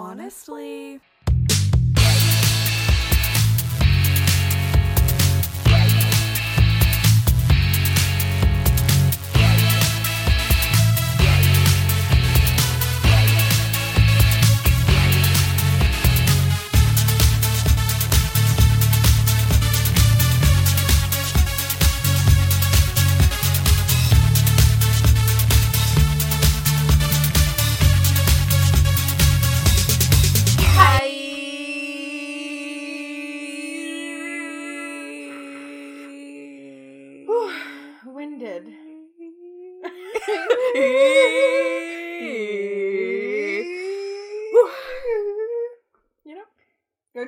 honestly.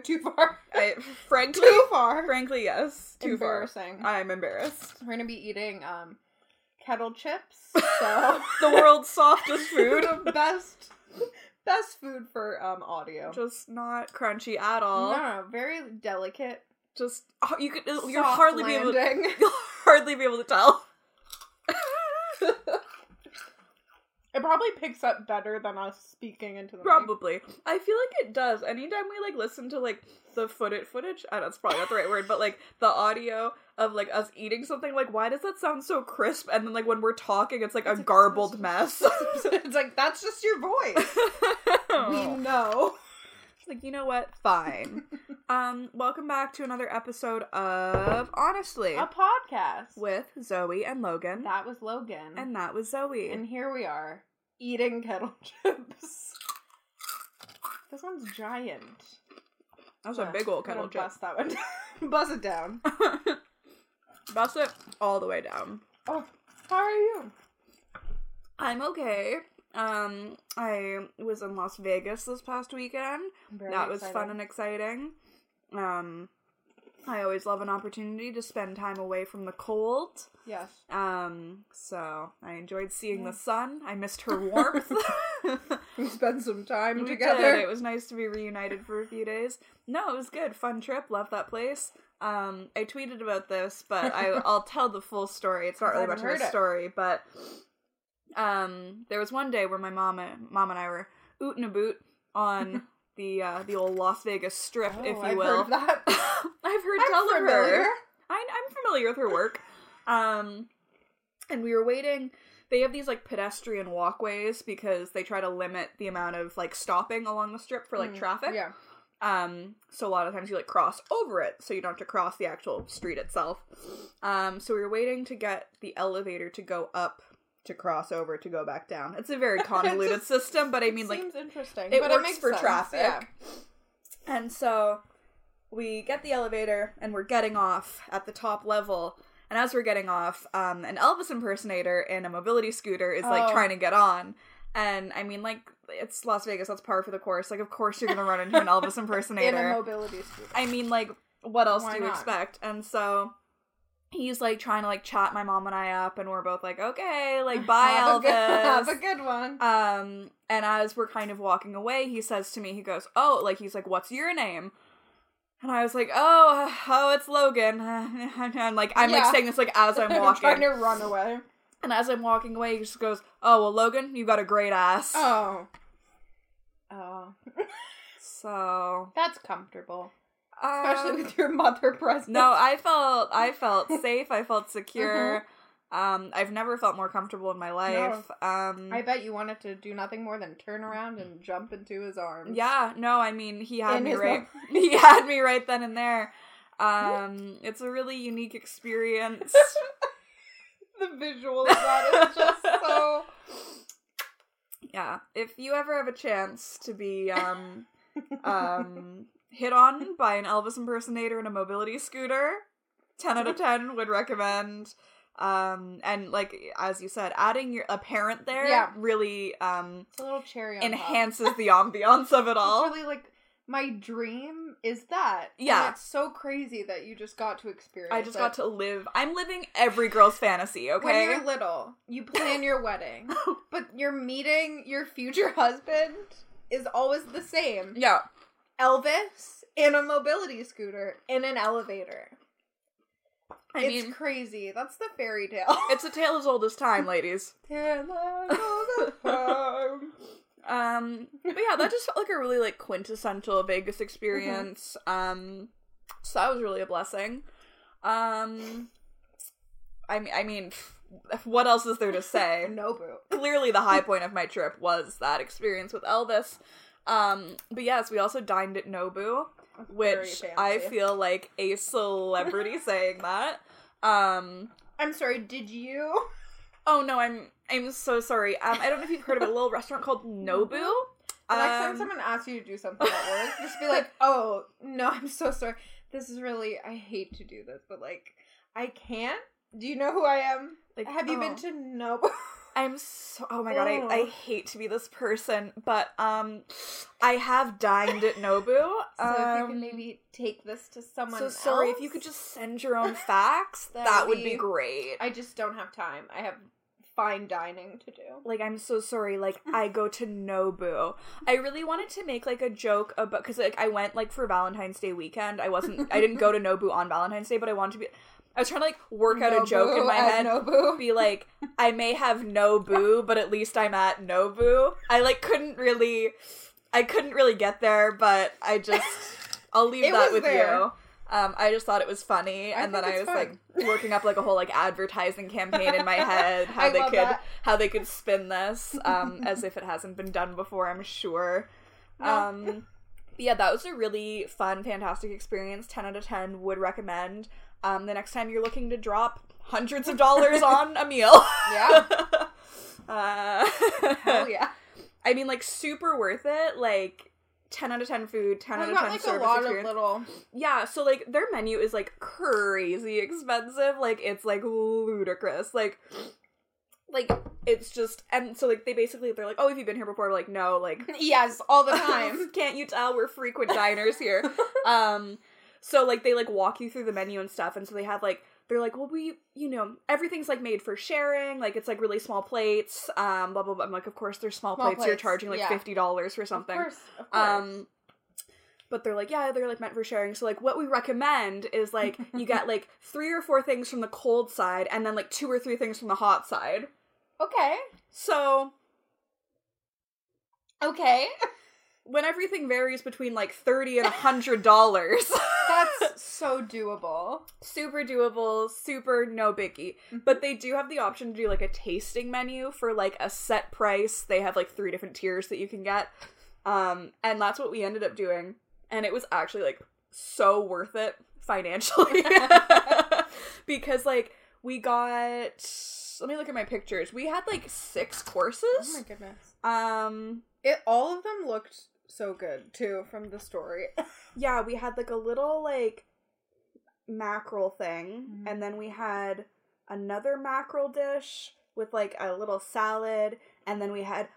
Too far. I, frankly, Too far. frankly, yes. Too far. Embarrassing. I'm embarrassed. We're gonna be eating um kettle chips. So The world's softest food. the best best food for um audio. Just not crunchy at all. no, very delicate. Just oh, you could you'll hardly be able to, you'll hardly be able to tell. It probably picks up better than us speaking into the mic. Probably. I feel like it does. Anytime we like listen to like the footage footage, I don't know that's probably not the right word, but like the audio of like us eating something, like why does that sound so crisp? And then like when we're talking, it's like It's a like- garbled mess. it's like that's just your voice. We know. It's like, you know what? Fine. um, welcome back to another episode of Honestly A podcast. with Zoe and Logan. that was Logan. and that was Zoe. And here we are, eating kettle chips. This one's giant. that was a big old kettle chip. Bust that one. down. bust it down. Bust it all the way down. Oh, how are you? I'm okay. Um, I was in Las Vegas this past weekend. that was fun and exciting. Um, I always love an opportunity to spend time away from the cold. yes. Um, so I enjoyed seeing the sun. I missed her warmth. We spent some time We together. did. It was nice to be reunited for a few days. No, it was good. Fun trip. Love that place. Um, I tweeted about this, but I, I'll tell the full story. It's not really much of a it. story, but um, there was one day where my mom and mom and I were ootin' a boot on the uh, the old Las Vegas Strip, if you Oh, I've will. heard that. I've heard I'm tell of her. I, I'm familiar with her work. Um, and we were waiting. They have these like pedestrian walkways because they try to limit the amount of like stopping along the strip for like Mm, traffic. Yeah. Um, so a lot of times you like cross over it, so you don't have to cross the actual street itself. Um, so we were waiting to get the elevator to go up to cross over to go back down. It's a very convoluted just- system, but I mean like Seems interesting. it but works it makes for sense, traffic. Yeah. And so we get the elevator and we're getting off at the top level. And as we're getting off, um, an Elvis impersonator in a mobility scooter is like Oh. trying to get on. And I mean, like, it's Las Vegas, that's par for the course. Like, of course you're gonna run into an Elvis impersonator In a mobility scooter. I mean, like, what else Why do you not? expect? And so he's like trying to like chat my mom and I up, and we're both like, okay, like, bye, have Elvis. A good, have a good one. Um, and as we're kind of walking away, he says to me, he goes, "Oh, like he's like, what's your name?" And I was like, "Oh, oh, it's Logan." and like I'm Yeah. like saying this like as I'm walking trying to run away. and as I'm walking away, he just goes, "Oh, well, Logan, you got a great ass." Oh. Oh. So, That's comfortable. Um, Especially with your mother present. no, I felt I felt safe. I felt Mm-hmm. secure. Um, I've never felt more comfortable in my life. Um, I bet you wanted to do nothing more than turn around and jump into his arms. Yeah, no, I mean he had In me right. he had me right then and there. Um, it's a really unique experience. the visual of that is just so. yeah, if you ever have a chance to be um um hit on by an Elvis impersonator in a mobility scooter, ten out of ten would recommend. Um, and like as you said, adding your a parent there Yeah. really um It's a little cherry on enhances the ambiance of it all. It's really like my dream is that. And Yeah. it's so crazy that you just got to experience. I just it. got to live. I'm living every girl's fantasy. Okay? When you're little, you plan your wedding, but you're meeting your future husband is always the same. yeah. Elvis in a mobility scooter in an elevator. I it's mean, crazy. That's the fairy tale. it's a tale as old as time, ladies. Tale of the time. Um, but yeah, that just felt like a really like quintessential Vegas experience. Um, so that was really a blessing. Um, I mean, I mean, what else is there to say? Nobu. Clearly, the high point of my trip was that experience with Elvis. Um, but yes, we also dined at Nobu, which I feel like a celebrity saying that. Um, I'm sorry. Did you? oh no, I'm I'm so sorry. Um, I don't know if you've heard of a little restaurant called Nobu. The next time Um, someone asks you to do something at work, just be like, "Oh no, I'm so sorry. This is really. I hate to do this, but like, I can't. Do you know who I am? Like, Have you oh. been to Nobu? I'm so oh my god, I, I hate to be this person, but um I have dined at Nobu. so if you Um, can maybe take this to someone. so sorry if you could just send your own facts, That that would be be- great. I just don't have time. I have fine dining to do. like I'm so sorry. Like I go to Nobu. I really wanted to make like a joke about because like I went like for Valentine's Day weekend. I wasn't. I didn't go to Nobu on Valentine's Day, but I wanted to be. I was trying to like work out a joke in my head. Nobu. be like, I may have no boo, but at least I'm at Nobu. I like couldn't really, I couldn't really get there, but I just, I'll leave It that with there. you. Um, I just thought it was funny, I and then I was like working up like a whole like advertising campaign in my head how I they could that. how they could spin this um, as if it hasn't been done before. I'm sure. No. Um, yeah, that was a really fun, fantastic experience. Ten out of ten would recommend. Um, the next time you're looking to drop hundreds of dollars on a meal, Yeah. uh, Hell yeah. I mean, like super worth it. Like ten out of ten food, ten We out of ten like a service lot of experience. little. Yeah, so like their menu is like crazy expensive. Like it's like ludicrous. Like like it's just and so like they basically they're like, "Oh, have you been here before?" We're like, "No." Like Yes, all the time. Can't you tell we're frequent diners here? um so like they like walk you through the menu and stuff and so they have like they're like, "Well, we, you know, everything's like made for sharing. Like it's like really small plates. Um blah blah blah." I'm like, "Of course there's small, Small plates. You're charging like yeah. $50 for something." Of course, of course. Um, but they're like, yeah, they're like meant for sharing. So like, what we recommend is like you get like three or four things from the cold side, and then like two or three things from the hot side. okay. So Okay. when everything varies between like thirty and a hundred dollars, That's so doable. super doable, super no biggie. But they do have the option to do like a tasting menu for like a set price. They have like three different tiers that you can get. Um, and that's what we ended up doing. And it was actually like so worth it financially. because like we got let me look at my pictures. We had like six Oh my courses. goodness. Um It all of them looked so good too from the story. yeah, we had like a little like mackerel thing Mhm. and then we had another mackerel dish with like a little salad and then we had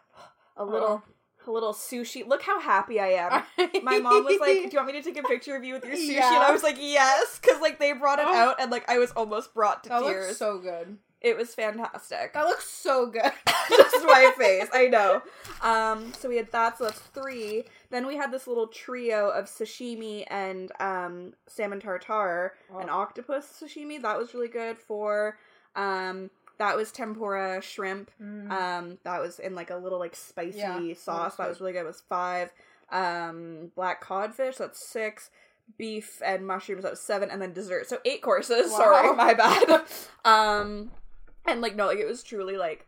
a little a little sushi. Look how happy I am. My mom was like, "Do you want me to take a picture of you with your sushi?" Yeah. And I was like, "Yes," because like they brought it Oh. out, and like I was almost brought to that tears. so good. It was fantastic. That looks so good. Just my face, I know. Um, so we had that, so that's three. Then we had this little trio of sashimi and um salmon tartare and Oh. octopus sashimi. That was really good. For um, that was tempura shrimp. Mm. Um, that was in like a little like spicy Yeah, that sauce. was That was really good. It was five. Um, black codfish. That's six. Beef and mushrooms. That was seven. And then dessert. So eight courses. Wow. Sorry, my bad. um, and like no, like it was truly like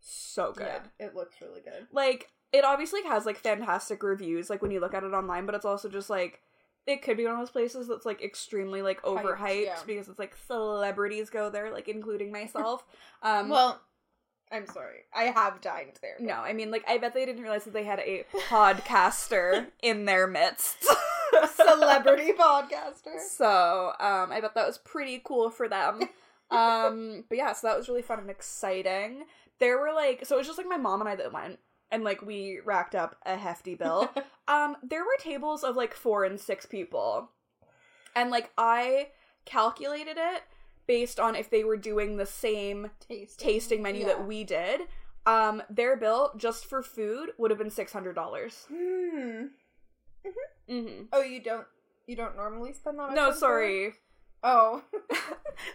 so good. Yeah, it looks really good. Like it obviously has like fantastic reviews. Like when you look at it online, but it's also just like. It could be one of those places that's like extremely like overhyped yeah. because it's like celebrities go there, like including myself. Um, well, I'm sorry. I have dined there. No, I mean, like, I bet they didn't realize that they had a podcaster in their midst. Celebrity podcaster. So, um, I bet that was pretty cool for them. Um, but yeah, so that was really fun and exciting. There were like, so it was just like my mom and I that went, and like we racked up a hefty bill. um, there were tables of like four and six people, and like I calculated it based on if they were doing the same Tasting. tasting menu Yeah. that we did. Um, their bill just for food would have been six hundred dollars. Hmm. Mm-hmm. Oh, you don't. You don't normally spend that much. No, on food? Oh.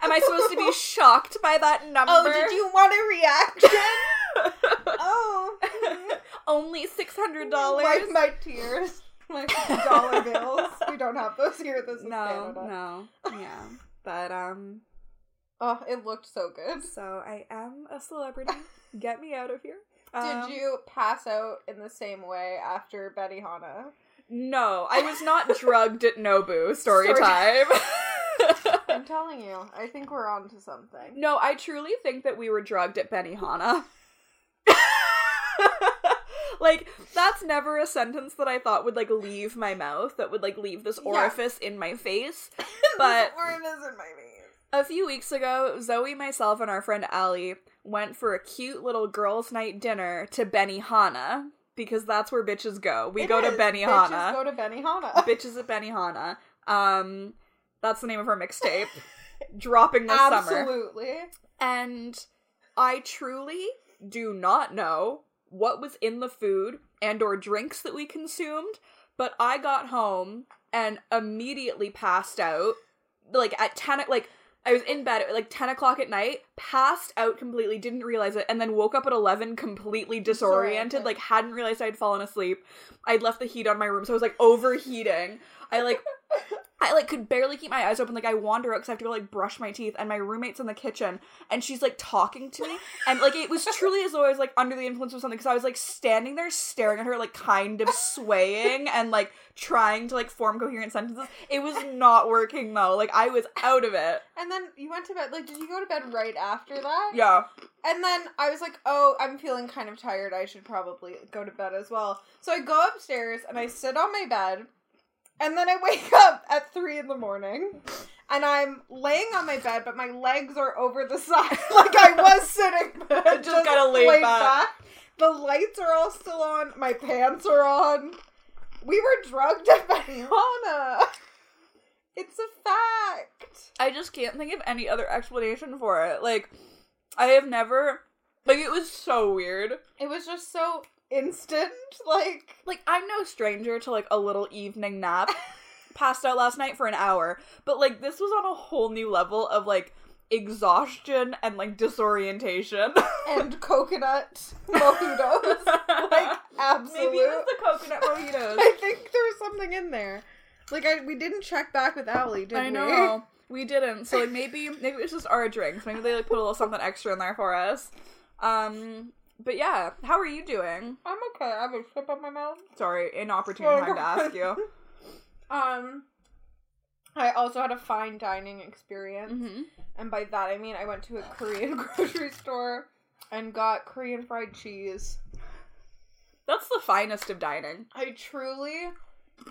Am I supposed to be shocked by that number? oh, did you want a reaction? oh. only six hundred dollars. Wipe my tears. My dollar bills. We don't have those here. At this is No, Canada. no, yeah, but um, Oh, it looked so good. so I am a celebrity. Get me out of here. Did Um, you pass out in the same way after Benihana? No, I was not drugged at Nobu. Story, Story time. I'm telling you, I think we're on to something. no, I truly think that we were drugged at Benihana. like that's never a sentence that I thought would like leave my mouth. That would like leave this Yeah. orifice in my face. But- orifice in my face. A few weeks ago, Zoe, myself, and our friend Allie went for a cute little girls' night dinner to Benihana because that's where bitches go. We It go to is. Benihana. Bitches go to Benihana. Bitches at Benihana. Um, that's the name of our mixtape. Dropping this summer. Absolutely. And I truly do not know what was in the food and or drinks that we consumed, but I got home and immediately passed out. Like at ten, like I was in bed at like ten o'clock at night, passed out completely, didn't realize it, and then woke up at eleven completely disoriented. Disoriented. Like hadn't realized I'd fallen asleep. I'd left the heat on my room, so I was like overheating. I like I like could barely keep my eyes open. Like I wander out because I have to go like brush my teeth, and my roommate's in the kitchen, and she's like talking to me, and like it was truly as though I was like under the influence of something because I was like standing there staring at her, like kind of swaying and like trying to like form coherent sentences. It was not working though. Like I was out of it. And then you went to bed. Like, did you go to bed right after that? Yeah. And then I was like, oh, I'm feeling kind of tired. I should probably go to bed as well. So I go upstairs and I sit on my bed. And then I wake up at three in the morning. And I'm laying on my bed, but my legs are over the side. like I was sitting, but Just kinda laid back. The lights are all still on. My pants are on. We were drugged at Benihana. It's a fact. I just can't think of any other explanation for it. Like I have never like it was so weird. It was just so instant. Like, like I'm no stranger to like a little evening nap. Passed out last night for an hour, but like this was on a whole new level of like exhaustion and like disorientation. and coconut mojitos. Like, absolute. Maybe it was the coconut mojitos. I think there was something in there. Like I, we didn't check back with Allie, did I we? know we didn't. So like maybe maybe it was just our drinks. Maybe they like put a little something extra in there for us. Um, but yeah, how are you doing? I'm okay. I have a chip on my mouth. Sorry, inopportune Oh, time to ask you. Um, I also had a fine dining experience, hmm and by that I mean I went to a Korean grocery store and got Korean fried cheese. That's the finest of dining. I truly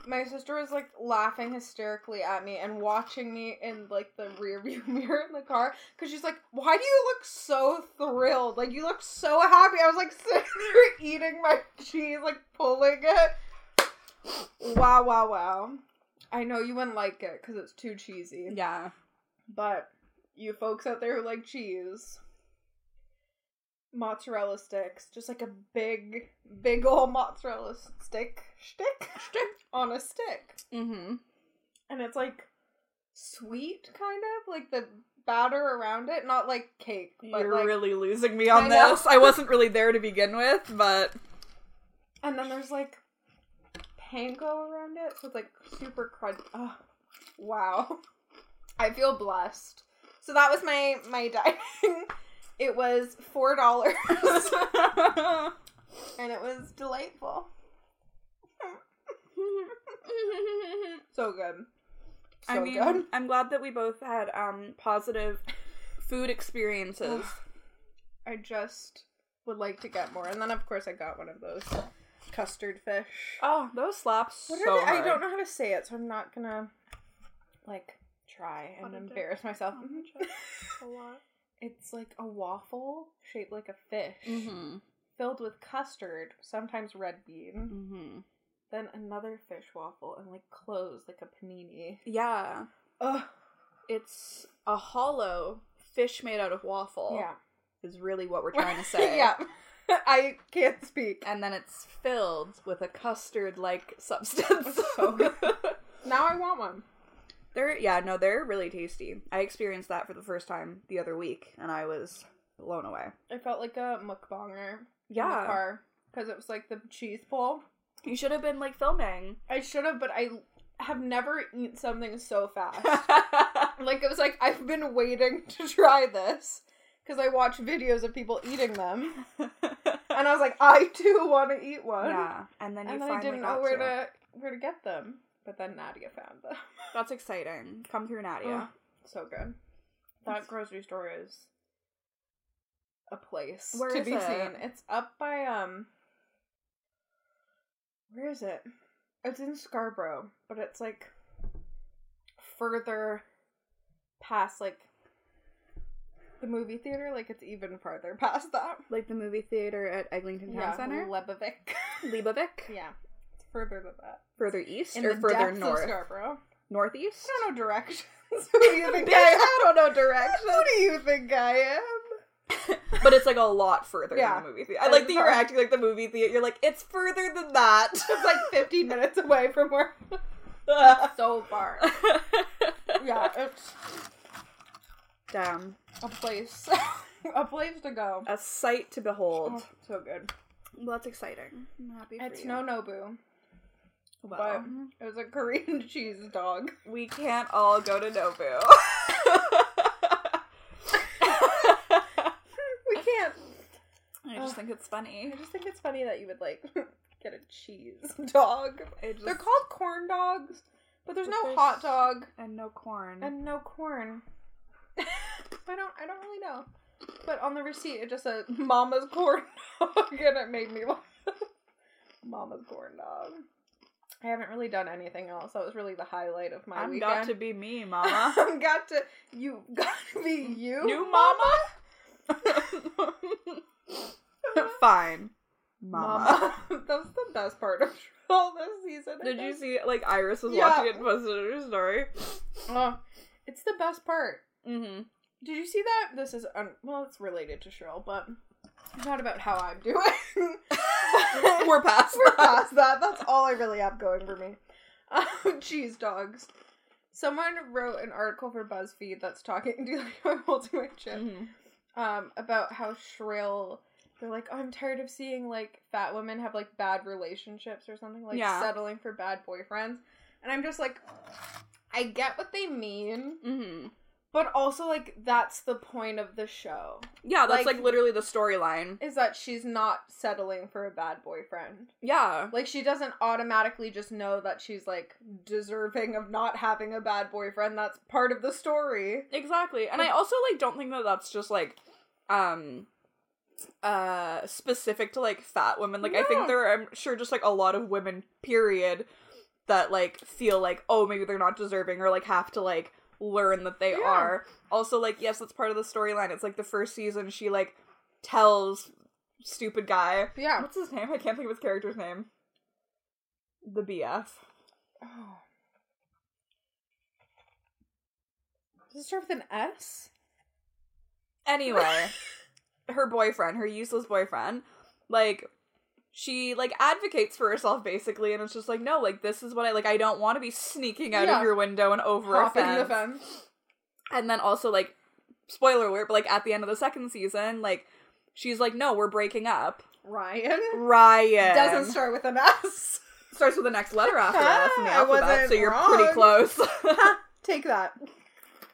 my sister was like laughing hysterically at me and watching me in like the rear view mirror in the car because she's like, Why do you look so thrilled? Like you look so happy. I was like sitting there eating my cheese, like pulling it. Wow, wow, wow. I know you wouldn't like it because it's too cheesy. Yeah. But you folks out there who like cheese, mozzarella sticks, just like a big, big old mozzarella stick, stick, stick on a stick, Mm-hmm. and it's like sweet, kind of like the batter around it, not like cake, but You're like. really losing me on I this. I wasn't really there to begin with, but And then there's like panko around it, so it's like super crunchy. Oh, wow, I feel blessed. So that was my my dining. It was four dollars, and it was delightful. So good. So I mean, good. I'm glad that we both had um positive food experiences. I just would like to get more, and then of course I got one of those custard fish. oh, those slaps What so are they? I don't know how to say it, so I'm not gonna like try and embarrass myself. A lot. It's like a waffle shaped like a fish, Mm-hmm. filled with custard, sometimes red bean, Mm-hmm. then another fish waffle, and like closed like a panini. Yeah, Ugh. it's a hollow fish made out of waffle. Yeah. is really what we're trying to say. yeah. I can't speak. and then it's filled with a custard-like substance. So. Now I want one. They're yeah, no, they're really tasty. I experienced that for the first time the other week, and I was blown away. I felt like a mukbanger. in the Yeah, car because it was like the cheese pull. You should have been like filming. I should have, but I have never eaten something so fast. like it was like I've been waiting to try this because I watch videos of people eating them, and I was like, I too want to eat one. yeah, and then you and then I didn't know where to. to where to get them. But then Nadia found them. That's exciting. Come through, Nadia. Oh, so good. That grocery store is a place Where to be it? seen. It's up by um. Where is it? It's in Scarborough, but it's like further past like the movie theater. Like it's even farther past that. Like the movie theater at Eglinton Town Yeah, Center, Lebovic. Leibovik. yeah, further than that. Further east In or the further north? Scarborough. Northeast. I don't know directions. Who do you think I am? I don't know directions. Who do you think I am? but it's like a lot further Yeah. than the movie theater. I like that you're acting like the movie theater. You're like, it's further than that. It's like 15 minutes away from where. so far. Yeah, it's Damn. a place. a place to go. A sight to behold. Oh, so good. Well, that's exciting. I'm happy It's you. no Nobu, Well, but it was a Korean cheese dog. we can't all go to Nobu. We can't. I just think it's funny. I just think it's funny that you would like get a cheese dog. Just, They're called corn dogs, but there's But no there's- hot dog and no corn. and no corn. I don't. I don't really know. But on the receipt, it just said "Mama's corn dog," and it made me laugh. Mama's corn dog. I haven't really done anything else. That was really the highlight of my I'm weekend. got to be me, mama. I'm got to. You got to be you. New mama? Fine. Mama. Mama. that was the best part of all this season. Did you see like Iris was Yeah. watching it and posted her story? Oh, it's the best part. Mm-hmm. Did you see that? This is un- well, it's related to Shrill, but not about how I'm doing. We're past We're that. past that. That's all I really have going for me. Um, cheese dogs. Someone wrote an article for BuzzFeed that's talking to like I'm holding my chin Mhm. um about how shrill they're like, oh, I'm tired of seeing like fat women have like bad relationships or something like Yeah. settling for bad boyfriends, and I'm just like, I get what they mean, Mhm. But also like that's the point of the show Yeah, that's Like- like, literally the storyline. is that she's not settling for a bad boyfriend. Yeah. Like she doesn't automatically just know that she's like deserving of not having a bad boyfriend. That's part of the story. Exactly. And I also like don't think that that's just like um uh specific to like fat women. Like I think there are I'm sure just like a lot of women period that like feel like oh maybe they're not deserving or like have to like learn that they Yeah. are. Also like yes, that's part of the storyline. It's like the first season she like tells stupid guy Yeah. what's his name? I can't think of his character's name. The BF. Oh. Does it start with an S? Anyway, her boyfriend, her useless boyfriend, like she like advocates for herself basically, and it's just like, no, like this is what I like. I don't want to be sneaking out Yeah. of your window and over a fence. the fence. And then also like, spoiler alert, but like at the end of the second season, like she's like, no, we're breaking up. Ryan Ryan doesn't start with an S. starts with the next letter after S in the I alphabet, wasn't so you're pretty close. Take that.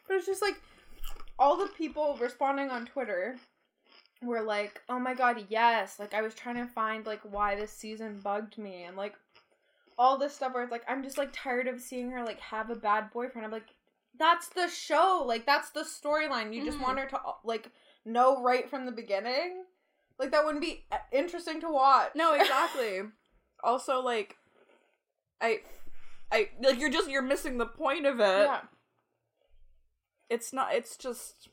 But it's just like all the people responding on Twitter were like, "Oh my god, yes!" Like I was trying to find like why this season bugged me and like all this stuff where it's like I'm just like tired of seeing her like have a bad boyfriend. I'm like, that's the show. Like that's the storyline. You just Mhm. want her to like know right from the beginning. Like that wouldn't be uh, interesting to watch. No, exactly. also, like, I, I like you're just you're missing the point of it. yeah. It's not. It's just.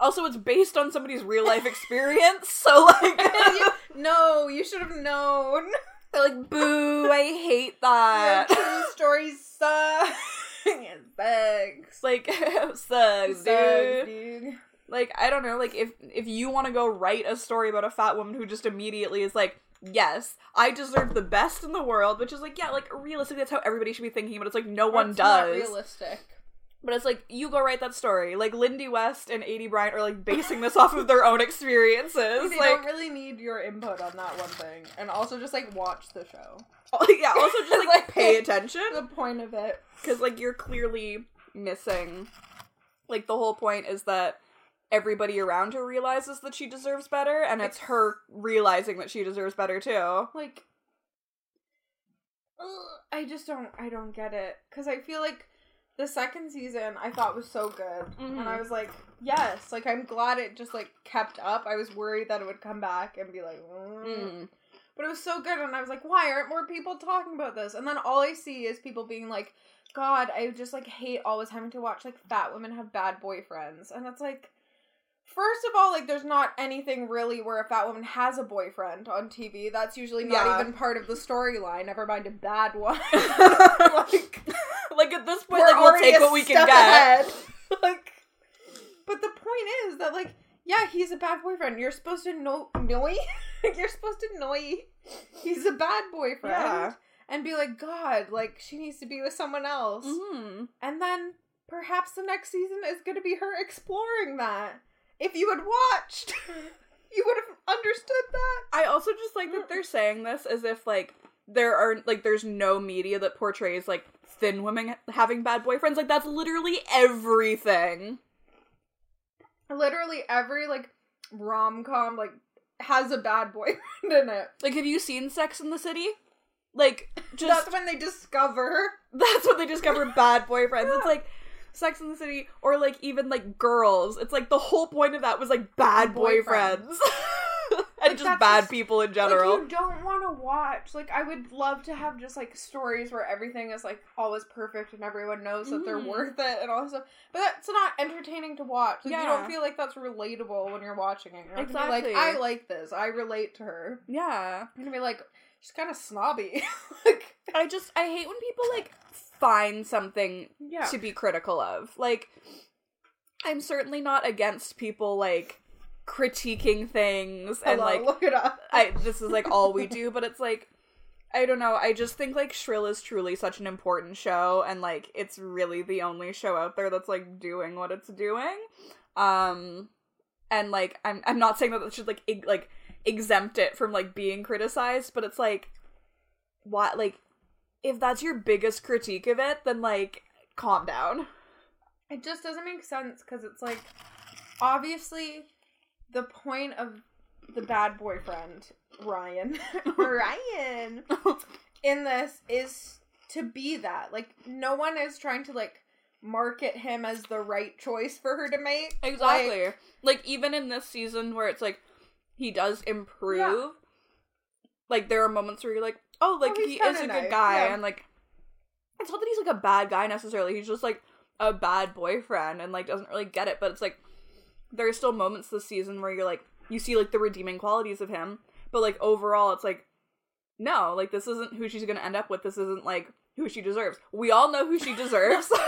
Also, it's based on somebody's real life experience, so like, You- no, you should have known. they're like, "Boo! I hate Your that." true story sucks. it sucks. like, sucks, Sucks, dude. dude. Like, I don't know. Like, if if you want to go write a story about a fat woman who just immediately is like, "Yes, I deserve the best in the world," which is like, yeah, like realistically, that's how everybody should be thinking. But it's like no one does. realistic. But it's like you go write that story. Like Lindy West and Aidy Bryant are like basing this off of their own experiences. They like don't really need your input on that one thing, and also just like watch the show. Oh, yeah, also just like, Like- pay attention The point of it. because like you're clearly missing. Like the whole point is that everybody around her realizes that she deserves better, and it's her realizing that she deserves better too. like ugh, I just don't I don't get it cuz I feel like the second season I thought was so good and I Mhm. was like yes like I'm glad it just like kept up I was worried that it would come back and be like mm. Mm. but it was so good and I was like why aren't more people talking about this and then all I see is people being like god I just like hate always having to watch like fat women have bad boyfriends and it's like First of all, like there's not anything really where a fat woman has a boyfriend on TV. That's usually not Yeah. even part of the storyline. Never mind a bad one. like, like at this point, like we'll take what we can get. like, but the point is that like, yeah, he's a bad boyfriend. You're supposed to know, know You're supposed to know he's a bad boyfriend Yeah. and be like, God, like she needs to be with someone else. hmm And then perhaps the next season is going to be her exploring that. If you had watched, you would have understood that. I also just like that they're saying this as if like there are like there's no media that portrays like thin women having bad boyfriends. Like that's literally everything. Literally every like rom com like has a bad boyfriend in it. Like, have you seen Sex in the City? Like, just That's when they discover. that's when they discover bad boyfriends. It's like Sex in the City, or like even like girls. It's like the whole point of that was like bad Boyfriends. boyfriends. and Like, just bad just- people in general. Like you don't want to watch. Like I would love to have just like stories where everything is like always perfect and everyone knows that they're Mhm. worth it and all this stuff. But that's not entertaining to watch. Like you don't feel like that's relatable when you're watching it. You're Exactly. like, I like this. I relate to her. yeah. You're gonna be like, she's kind of snobby. like I just I hate when people like find something yeah. to be critical of. Like I'm certainly not against people like critiquing things and like look it up. I this is like all we do, but it's like I don't know. I just think like Shrill is truly such an important show and like it's really the only show out there that's like doing what it's doing. Um and like I'm I'm not saying that that should like eg- like exempt it from like being criticized, but it's like what like if that's your biggest critique of it, then like calm down. It just doesn't make sense because it's like obviously the point of the bad boyfriend Ryan Ryan in this is to be that like no one is trying to like market him as the right choice for her to make Exactly. Like, Like, even in this season where it's like he does improve. Like there are moments where you're like, oh, like he's he is a nice, good guy, yeah. and like it's not that he's like a bad guy necessarily. He's just like a bad boyfriend and like doesn't really get it. But it's like there are still moments this season where you're like you see like the redeeming qualities of him, but like overall it's like no, like this isn't who she's gonna end up with. This isn't like who she deserves. We all know who she deserves.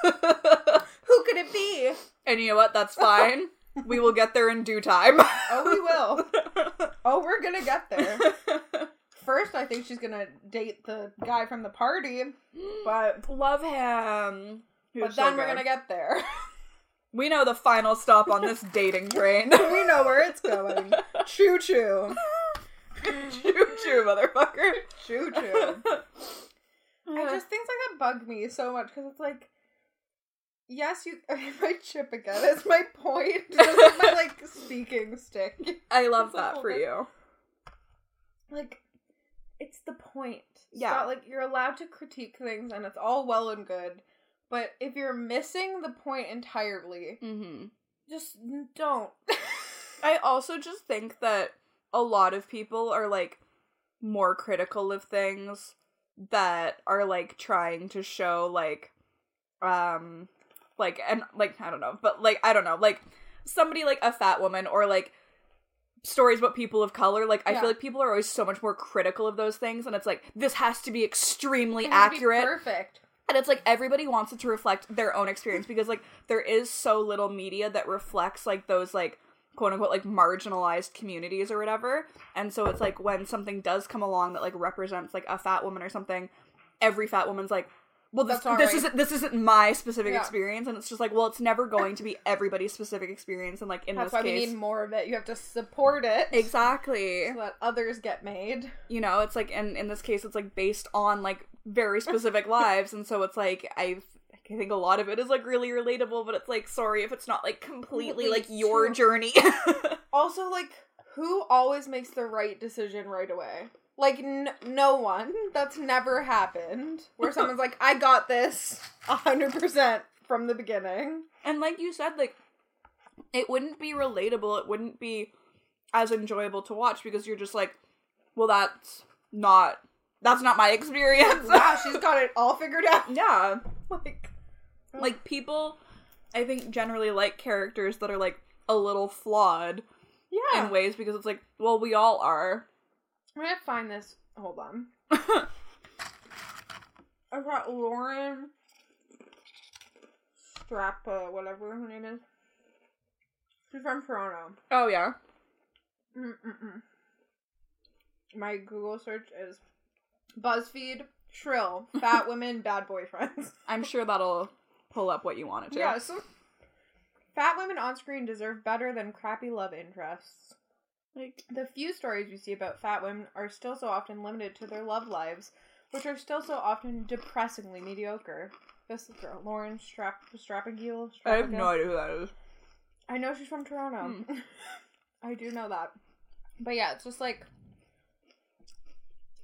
who could it be and you know what? That's fine. we will get there in due time. oh we will oh we're gonna get there first I think she's gonna date the guy from the party but love him. He but so then we're gonna get there We know the final stop on this dating train. we know where it's going choo choo choo choo, motherfucker. choo choo I just things like that bug me so much because it's like, yes, you. my chip again. It's my point. It's my like speaking stick. I love that for you. Like, it's the point. Yeah. Stop- like you're allowed to critique things, and it's all well and good. But if you're missing the point entirely, Mm-hmm. just don't. I also just think that a lot of people are like more critical of things that are like trying to show like um like and like I don't know, but like I don't know, like somebody like a fat woman or like stories about people of color like I feel like people are always so much more critical of those things and it's like this has to be extremely has be accurate perfect. and it's like everybody wants it to reflect their own experience because like there is so little media that reflects like those like quote unquote like marginalized communities or whatever. And so it's like when something does come along that like represents like a fat woman or something, every fat woman's like, well this, this right. isn't this isn't my specific Yeah. experience and it's just like well it's never going to be everybody's specific experience and like in That's this why case we need more of it. You have to support it. exactly So that others get made. you know it's like and in this case it's like based on like very specific lives and so it's like i i think a lot of it is like really relatable but it's like sorry if it's not like completely like your journey Also, like, who always makes the right decision right away? Like, n- no one. That's never happened. Where someone's like, I got this 100% from the beginning. and like you said like it wouldn't be relatable it wouldn't be as enjoyable to watch because you're just like well that's not that's not my experience wow, she's got it all figured out. yeah Like, like people i think generally like characters that are like a little flawed yeah. in ways because it's like well we all are I'm gonna find this. Hold on. I've got Lauren Strappa, whatever her name is. She's from Toronto. oh yeah Mm-mm-mm. My Google search is BuzzFeed Shrill Fat Women Bad Boyfriends. i'm sure that'll pull up what you wanted to Yeah, so fat women on screen deserve better than crappy love interests. Like The few stories we see about fat women are still so often limited to their love lives, which are still so often depressingly mediocre. This is girl, Lauren Strap Strapagiel. i have no idea who that is I know she's from Toronto. I do know that. But yeah, it's just like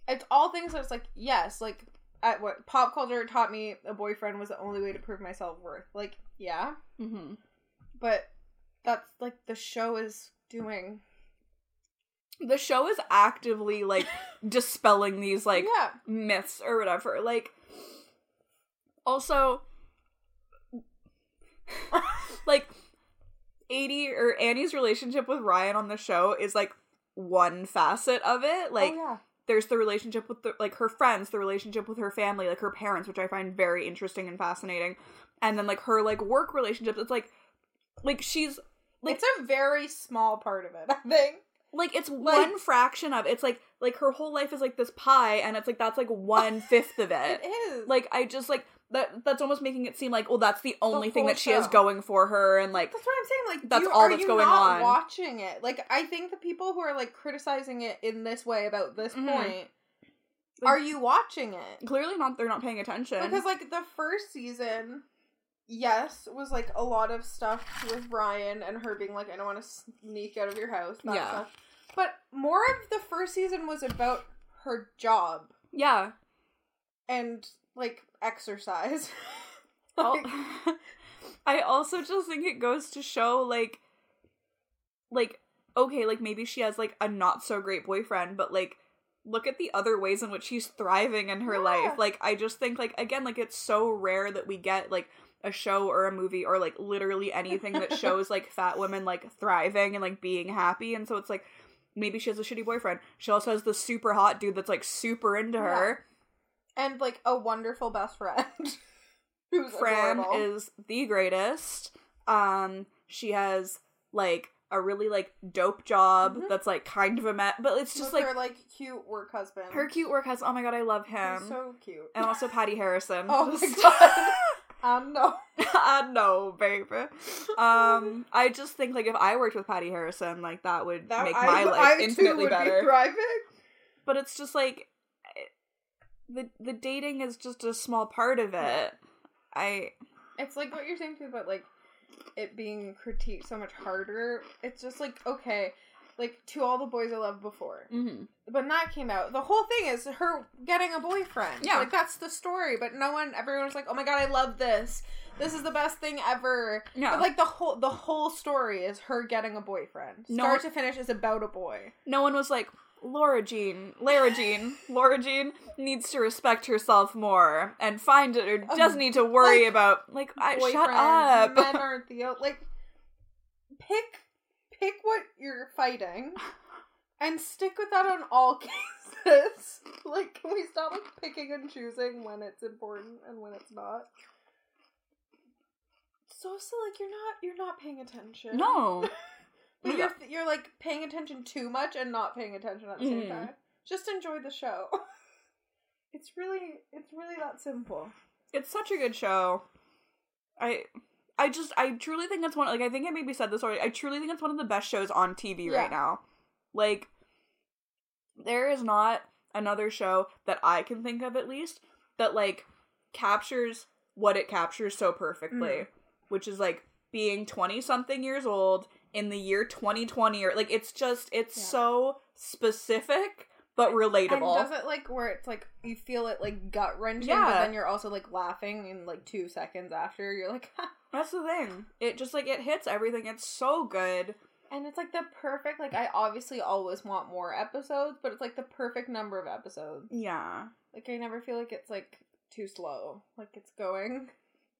it's all things that's like yes, like at what pop culture taught me a boyfriend was the only way to prove my self worth. Like, yeah. mm-hmm. But that's like the show is doing. The show is actively like dispelling these like yeah. myths or whatever. Like, also, like, Aidy or Annie's relationship with Ryan on the show is like one facet of it. Oh, like, oh, yeah. there's the relationship with the, like her friends, the relationship with her family, like her parents, which I find very interesting and fascinating. And then like her like work relationships. It's like, like she's like it's a very small part of it, I think. Like it's Like- one fraction of it's like like her whole life is like this pie and it's like that's like one fifth of it It is. like i just like that that's almost making it seem like well that's the only thing whole that she has going for her and like That's what I'm saying. Like, That's you, all are that's you going on. Watching it, like, I think the people who are like criticizing it in this way about this Mhm. point, Like- are you watching it? clearly not they're not paying attention Because like the first season, yes, was like a lot of stuff with Ryan and her being like, I don't want to sneak out of your house. Yeah. stuff. But more of the first season was about her job yeah and like exercise. Al- Like, i also just think it goes to show like like okay like maybe she has like a not so great boyfriend but like look at the other ways in which she's thriving in her Yeah. life like i just think like again like it's so rare that we get like a show or a movie or like literally anything that shows like fat women like thriving and like being happy and so it's like maybe she has a shitty boyfriend she also has the super hot dude that's like super into her and like a wonderful best friend. Who's Fran adorable. is the greatest. Um, she has like a really like dope job Mhm. that's like kind of a met, but it's just With like her like cute work husband. her cute work husband. Oh my god, I love him. He's so cute. and also Patti Harrison. Oh my God. I know. I know, baby. Um, I just think like if I worked with Patti Harrison, like that would That- make I- my I life too infinitely be better. thriving. But it's just like the the dating is just a small part of it. I It's like what you're saying too about like it being critiqued so much harder. It's just like okay, like to all the boys I loved before. mhm. When that came out, the whole thing is her getting a boyfriend. Yeah. like that's the story. But no one, everyone's like, oh my god, I love this. This is the best thing ever. yeah. But like the whole the whole story is her getting a boyfriend. No- Start to finish is about a boy. no one was like Laura Jean, Lara Jean, Laura Jean needs to respect herself more and find it or doesn't need to worry like, about like I, shut up. Men aren't the like pick pick what you're fighting and stick with that on all cases. like can we stop like picking and choosing when it's important and when it's not? So so like you're not you're not paying attention. no. But you're you're like paying attention too much and not paying attention at the same Mhm. time. Just enjoy the show. It's really it's really that simple. It's such a good show. I I just I truly think it's one like I think I maybe said this already. I truly think it's one of the best shows on TV Yeah. right now. Like there is not another show that I can think of at least that like captures what it captures so perfectly, Mhm. which is like being 20 something years old in the year 2020 or like it's just it's Yeah. so specific but relatable. And does it like where it's like you feel it like gut wrenching, Yeah. but then you're also like laughing in like two seconds after. You're like, That's the thing. It just like it hits everything. It's so good. and it's like the perfect. Like I obviously always want more episodes, but it's like the perfect number of episodes. Yeah. Like I never feel like it's like too slow. Like it's going.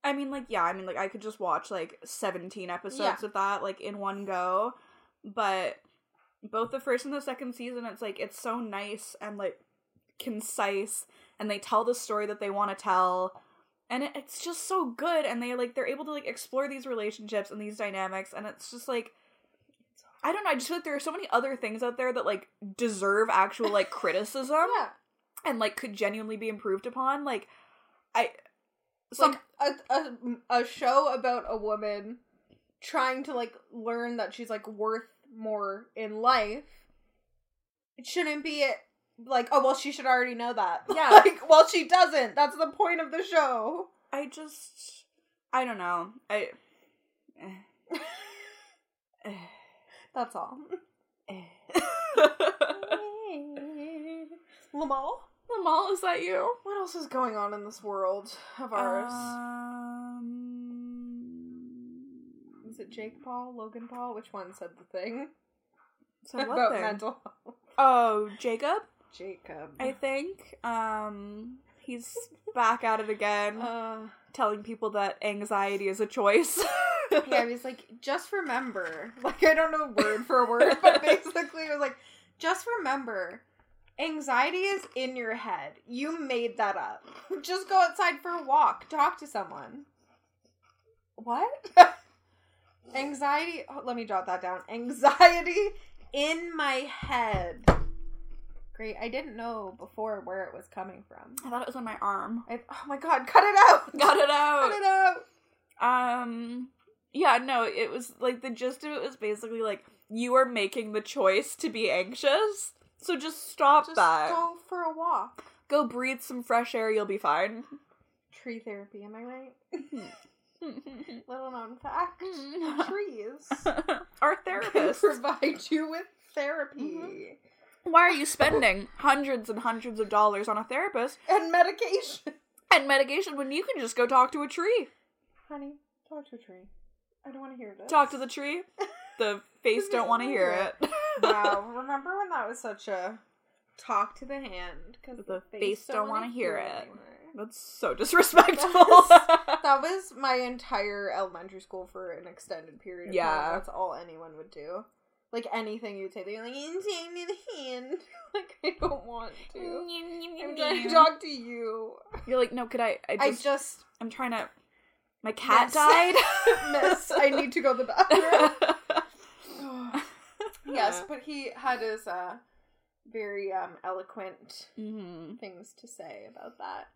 I mean like yeah, I mean like I could just watch like 17 episodes Yeah. of that like in one go. But both the first and the second season it's like it's so nice and like concise and they tell the story that they want to tell and it, it's just so good and they like they're able to like explore these relationships and these dynamics and it's just like I don't know, I just feel like there are so many other things out there that like deserve actual like criticism. yeah. and like could genuinely be improved upon like i some like a, a a show about a woman trying to like learn that she's like worth more in life it shouldn't be it like oh well she should already know that. Yeah. like well she doesn't. That's the point of the show. I just i don't know. I that's all. Eh. Lamal? Lamal, is that you? What else is going on in this world of ours? Um is it Jake Paul? Logan Paul? Which one said the thing? So what about thing? mental health. Oh jacob Jacob i think um he's back at it again uh telling people that anxiety is a choice yeah, he's like, just remember. Like, I don't know word for word, but basically, it was like, just remember, anxiety is in your head. You made that up. Just go outside for a walk. Talk to someone. What? anxiety. oh, let me jot that down. Anxiety in my head. Great. I didn't know before where it was coming from. i thought it was on my arm I, oh my god, cut it out! got it out Cut it out! Um yeah, no, it was like the gist of it was basically like you are making the choice to be anxious. So just stop Just that. go for a walk. Go breathe some fresh air, you'll be fine. Tree therapy, am I right? Little known fact. Trees Our can therapist. provide you with therapy Mhm. Why are you spending hundreds and hundreds of dollars on a therapist and medication. and medication when you can just go talk to a tree? Honey, talk to a tree. I don't want to hear this. Talk to the tree. The face don't want to hear it. wow, remember when that was such a talk to the hand? Because The face don't wanna hear it. anymore. That's so disrespectful. That was my entire elementary school for an extended period of Yeah. time. That's all anyone would do. Like anything you'd say, they're like, "You take me the hand." like I don't want to. I'm trying to talk to you. You're like, no, could I? I I just, just I'm trying to. My cat Miss. died. miss. I need to go to the bathroom. yes, but he had his uh very um eloquent Mhm. things to say about that.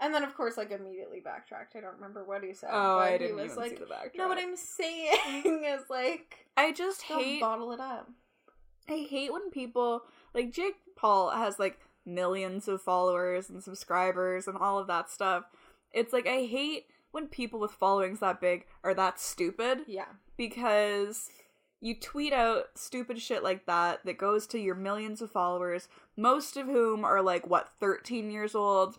And then of course like immediately backtracked. I don't remember what he said. Oh, but I he didn't was even like, see the backtrack. No, what I'm saying is like I just hate. bottle it up. I hate when people like Jake Paul has like millions of followers and subscribers and all of that stuff. It's like I hate when people with followings that big are that stupid Yeah. because you tweet out stupid shit like that that goes to your millions of followers, most of whom are like what 13 years old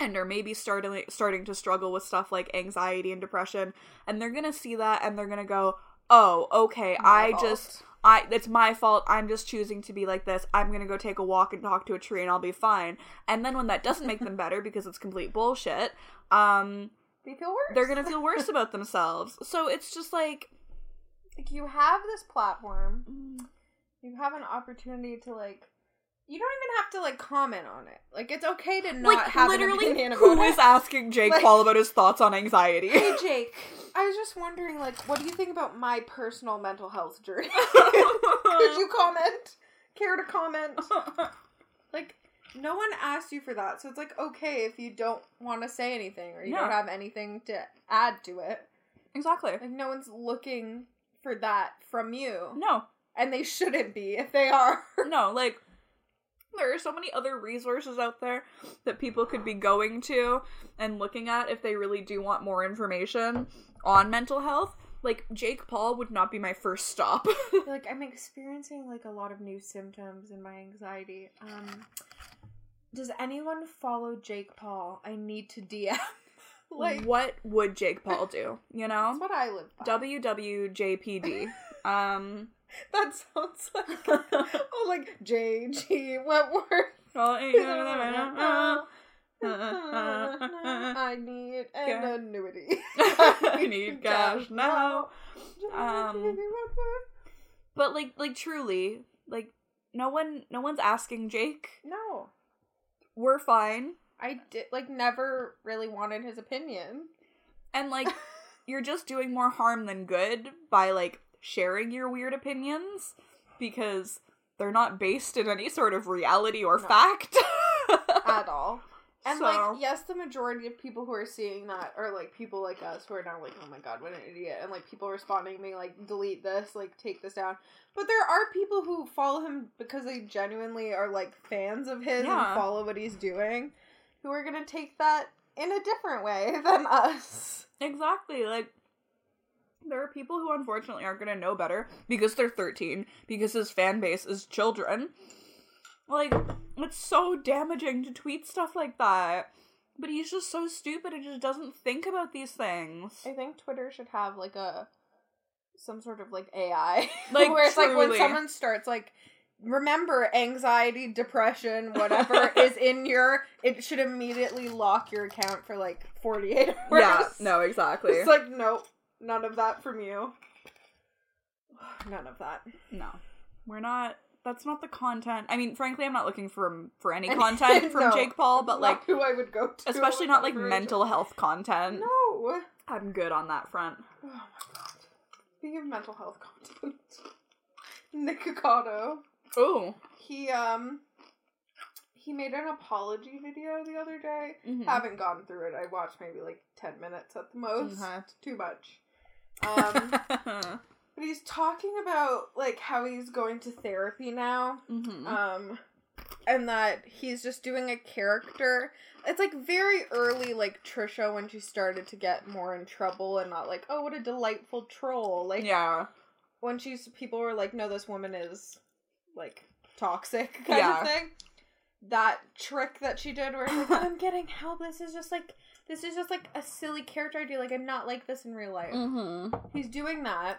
and are maybe starting starting to struggle with stuff like anxiety and depression and they're going to see that and they're going to go, "Oh, okay, My I fault. just I it's my fault. I'm just choosing to be like this. I'm going to go take a walk and talk to a tree and I'll be fine." And then when that doesn't make them better because it's complete bullshit, um They feel worse. they're going to feel worse about themselves. So it's just like like you have this platform. You have an opportunity to like you don't even have to like comment on it. Like it's okay to not like have an literally who about is asking Jake Like- Paul about his thoughts on anxiety? Hey Jake, I was just wondering, like, what do you think about my personal mental health journey? Could you comment? Care to comment? Like, no one asked you for that, so it's like okay if you don't want to say anything or you don't have anything to add to it. Exactly. Like no one's looking for that from you, No, and they shouldn't be if they are. no, like there are so many other resources out there that people could be going to and looking at if they really do want more information on mental health. Like Jake Paul would not be my first stop. like I'm experiencing like a lot of new symptoms in my anxiety. Um, does anyone follow Jake Paul? I need to DM. like what would Jake Paul do? You know? that's what I live by. WWJPD. Um That sounds like oh, like JG Wentworth. well, I need uh, an annuity. I need cash now. Um, But like like truly, like no one no one's asking Jake. no, We're fine. I did like never really wanted his opinion. And like you're just doing more harm than good by like sharing your weird opinions because they're not based in any sort of reality or No. fact. at all. And So- like, yes, the majority of people who are seeing that are like people like us who are now like, oh my god, what an idiot, and like people responding being like, delete this, like take this down. But there are people who follow him because they genuinely are like fans of his Yeah. and follow what he's doing, who are gonna take that in a different way than us. Exactly. Like there are people who unfortunately aren't going to know better because they're 13 because his fan base is children. Like it's so damaging to tweet stuff like that. But he's just so stupid and just doesn't think about these things. I think Twitter should have like a some sort of like AI, Like, where it's like when someone starts like. Remember, anxiety, depression, whatever is in your, it should immediately lock your account for like 48 hours. Yeah, no, exactly. It's like, nope, none of that from you. None of that. no. We're not that's not the content. I mean, frankly, I'm not looking for for any content from no, Jake Paul, but Not like who I would go to. especially not like mental health content. No. I'm good on that front. Oh my god. Speaking of mental health content, Nick. Oh. he um he made an apology video the other day. Mhm. Haven't gone through it. I watched maybe like ten minutes at the most. Okay. Too much. Um, but he's talking about like how he's going to therapy now. Mhm. Um, and that he's just doing a character. It's like very early, like Trisha when she started to get more in trouble and not like, oh, what a delightful troll. Like yeah. when she's people were like, no, this woman is like toxic kind Yeah. of thing. That trick that she did where like, I'm getting help. This is just like this is just like a silly character I do. Like I'm not like this in real life. Mm-hmm. He's doing that.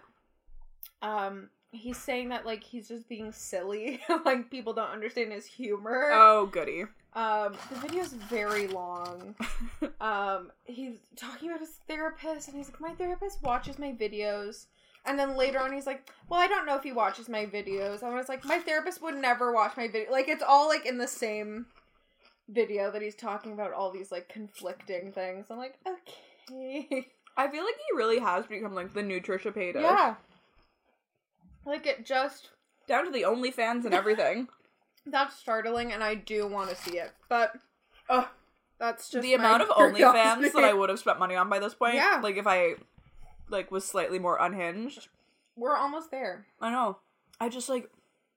Um he's saying that like he's just being silly. like people don't understand his humor. Oh, goody. Um, the video's very long. um, he's talking about his therapist, and he's like, "My therapist watches my videos." And then later on, he's like, "Well, I don't know if he watches my videos." And I was like, "My therapist would never watch my video." Like, it's all like in the same video that he's talking about all these like conflicting things. I'm like, okay, I feel like he really has become like the new Trisha Paytas. yeah. Like it just Down to the OnlyFans and everything. that's startling, and I do want to see it, but uh, that's just the amount of OnlyFans that I would have spent money on by this point. Yeah. Like if I like was slightly more unhinged. We're almost there. I know. I just like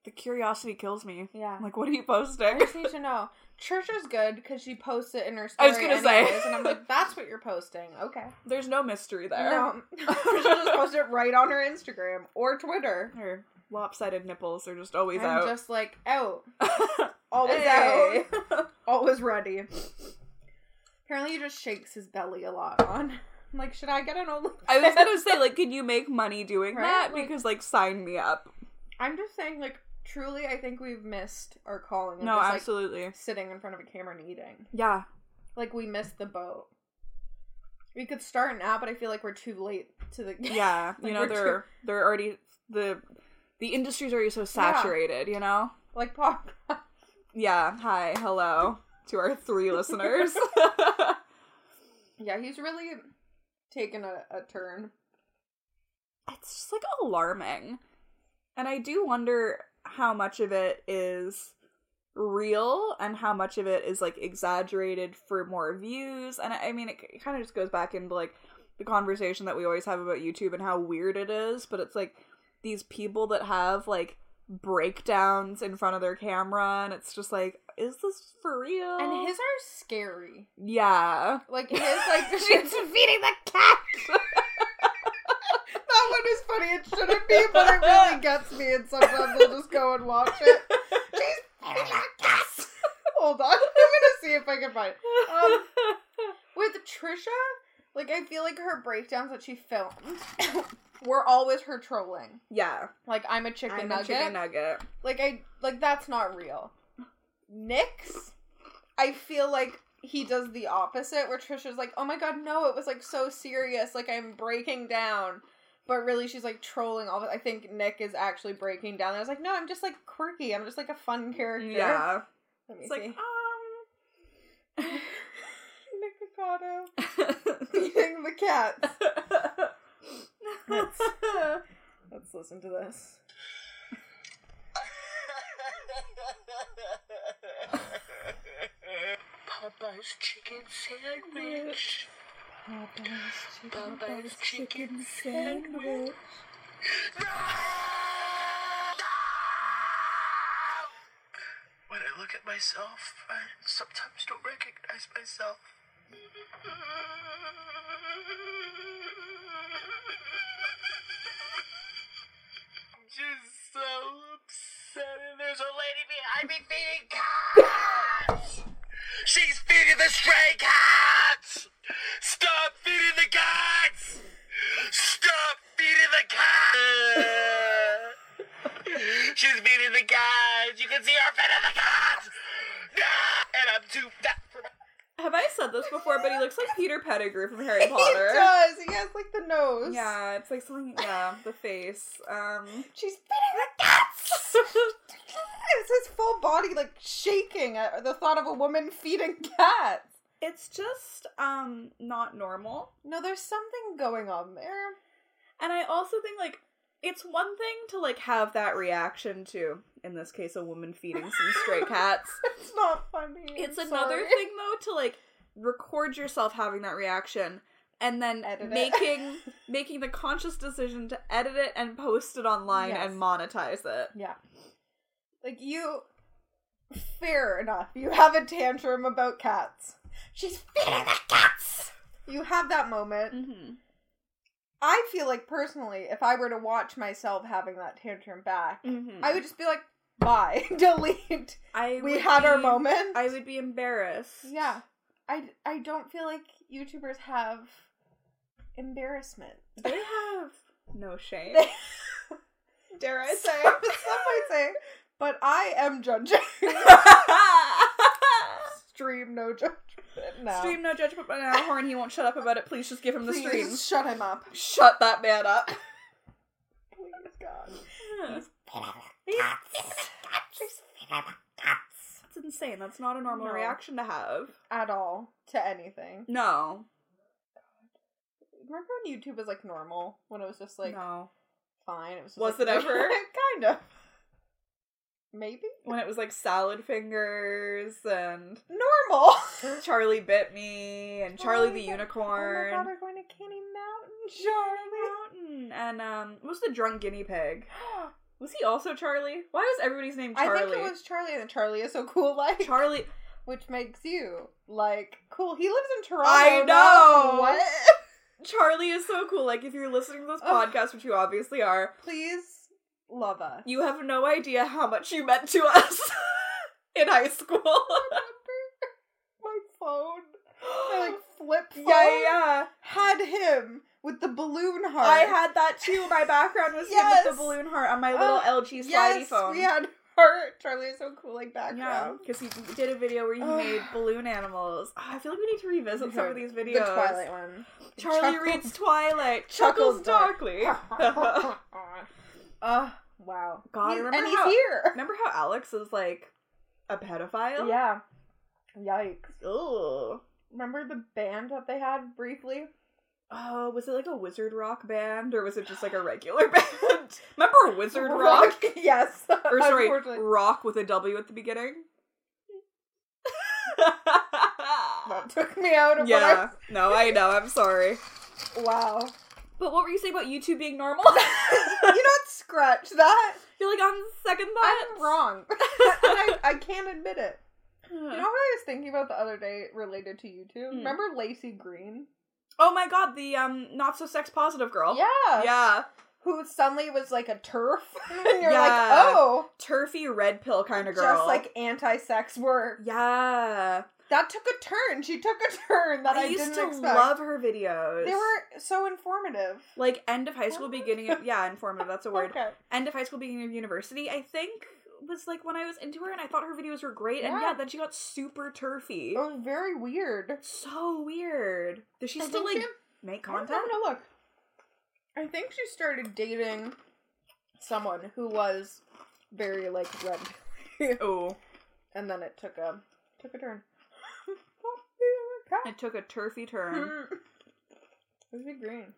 the curiosity kills me. Yeah. I'm like, what are you posting? I just need to know. Church is good because she posts it in her story. I was gonna say. and I'm like, that's what you're posting. Okay. There's no mystery there. No, Trisha just posted it right on her Instagram or Twitter. Her lopsided nipples are just always I'm out. just like out, always Hey. out, always ready. Apparently, he just shakes his belly a lot on. I'm like, should I get an only? I was gonna say, like, can you make money doing Right? that? Like- because, like, sign me up. I'm just saying, like, truly, I think we've missed our calling. Of No, just, like, absolutely. sitting in front of a camera and eating. Yeah. Like, we missed the boat. We could start now, but I feel like we're too late to the. Yeah. Like, you know, they're they're already the the industry's already so saturated, you know? like pop. Yeah. Hi, hello to our three listeners. Yeah, he's really taken a, a turn. it's just like alarming. And I do wonder how much of it is real and how much of it is like exaggerated for more views. And I mean, it kind of just goes back into like the conversation that we always have about YouTube and how weird it is. But it's like these people that have like breakdowns in front of their camera, and it's just like, is this for real? And his are scary. yeah. Like his like she's feeding the cat. Is funny. It shouldn't be, but it really gets me. And sometimes I'll just go and watch it. She's feeding. Hold on, I'm gonna see if I can find. It. Um, with Trisha, like I feel like her breakdowns that she filmed were always her trolling. yeah. Like I'm a chicken I'm nugget. a chicken nugget. Like I like that's not real. Nick's, I feel like he does the opposite where Trisha's like, "Oh my god, no, it was like so serious, like I'm breaking down." But really she's like trolling all of it. I think Nick is actually breaking down. I was like, "No, I'm just like quirky. I'm just like a fun character." Yeah. Let me It's like, see. um. Nikocado feeding the cats. Let's, let's listen to this. Papa's chicken sandwich. Papa's chicken sandwich. When I look at myself, I sometimes don't recognize myself. I'm just so upset, and there's a lady behind me feeding cats! She's feeding the stray cats! Feeding the cats! You can see our her feeding the cats! And I'm too fat for my Have I said this before? But he looks like Peter Pettigrew from Harry Potter. He does. He has like the nose. Yeah, it's like something. Yeah, the face. Um, She's feeding the cats. it's his full body like shaking at the thought of a woman feeding cats. it's just um not normal. No, there's something going on there. And I also think like it's one thing to like have that reaction to, in this case, a woman feeding some stray cats. It's not funny. It's I'm another sorry. thing though to like record yourself having that reaction and then Edit making making the conscious decision to edit it and post it online Yes. and monetize it. Yeah. Like you fair enough. You have a tantrum about cats. She's feeding the cats. You have that moment. Mm-hmm. I feel like personally, if I were to watch myself having that tantrum back, Mm-hmm. I would just be like, bye, delete. I We had our moment. I would be embarrassed. Yeah. I, I don't feel like YouTubers have embarrassment. They have no shame. Dare I say? Some might say, but I am judging. Stream no judgment now. Stream no judgment, but now Horn he won't shut up about it. Please just give him the Please stream. shut him up. Shut that man up. Please, God. That's insane. That's not a normal No. reaction to have. At all to anything. No. Remember when YouTube was like normal? When it was just like no. fine. It was just, Was like, it ever? kind of. Maybe When it was like salad fingers and normal. Charlie bit me and Charlie Oh the unicorn. Oh my god, we're going to Candy Mountain, Charlie. Mountain. And um what was the drunk guinea pig? Was he also Charlie? Why was everybody's name Charlie? I think it was Charlie, and Charlie is so cool. Like Charlie which makes you like cool. He lives in Toronto. I now. know. What? Charlie is so cool. Like if you're listening to this Ugh. podcast, which you obviously are, Please love us. you have no idea how much you meant to us in high school. my phone, my like flip phone, yeah, yeah. had him with the balloon heart. I had that too. My background was him Yes. with the balloon heart on my little Oh, LG slidey yes, phone. we had heart. Charlie is so cool, like Yeah, background. because he did a video where he made balloon animals. Oh, I feel like we need to revisit some of these videos. The Twilight one. Charlie Chuckles- reads Twilight, Chuckles chuckles darkly. uh, wow. God, He's- remember and he's how- here. Remember how Alex is like a pedophile? Yeah. Yikes. Ugh. Remember the band that they had briefly? Oh, was it like a wizard rock band or was it just like a regular band? Remember Wizard Rock? yes. Or sorry, rock with a W at the beginning? That took me out of yeah. No, I know. I'm sorry. Wow. But what were you saying about YouTube being normal? you don't scratch that. You're like on second thought. I'm wrong. and I, I can't admit it. You know what I was thinking about the other day related to YouTube? Hmm. Remember Laci Green? Oh my god, the um not so sex positive girl. Yeah. Yeah. Who suddenly was like a turf. and you're Yeah. like, oh, Turfy red pill kind of girl. just like anti sex work. Yeah. That took a turn. She took a turn that I, I used didn't to expect. love her videos. They were so informative. like end of high school, beginning of yeah, informative. That's a word. Okay. End of high school, beginning of university. I think was like when I was into her, and I thought her videos were great. And Yeah. yeah, then she got super turfy. It was very weird. So weird. Does she I still think like she- make I'm content? having look. I think she started dating someone who was very like red, Oh, and then it took a took a turn. it took a turfy turn. Lizzie Green.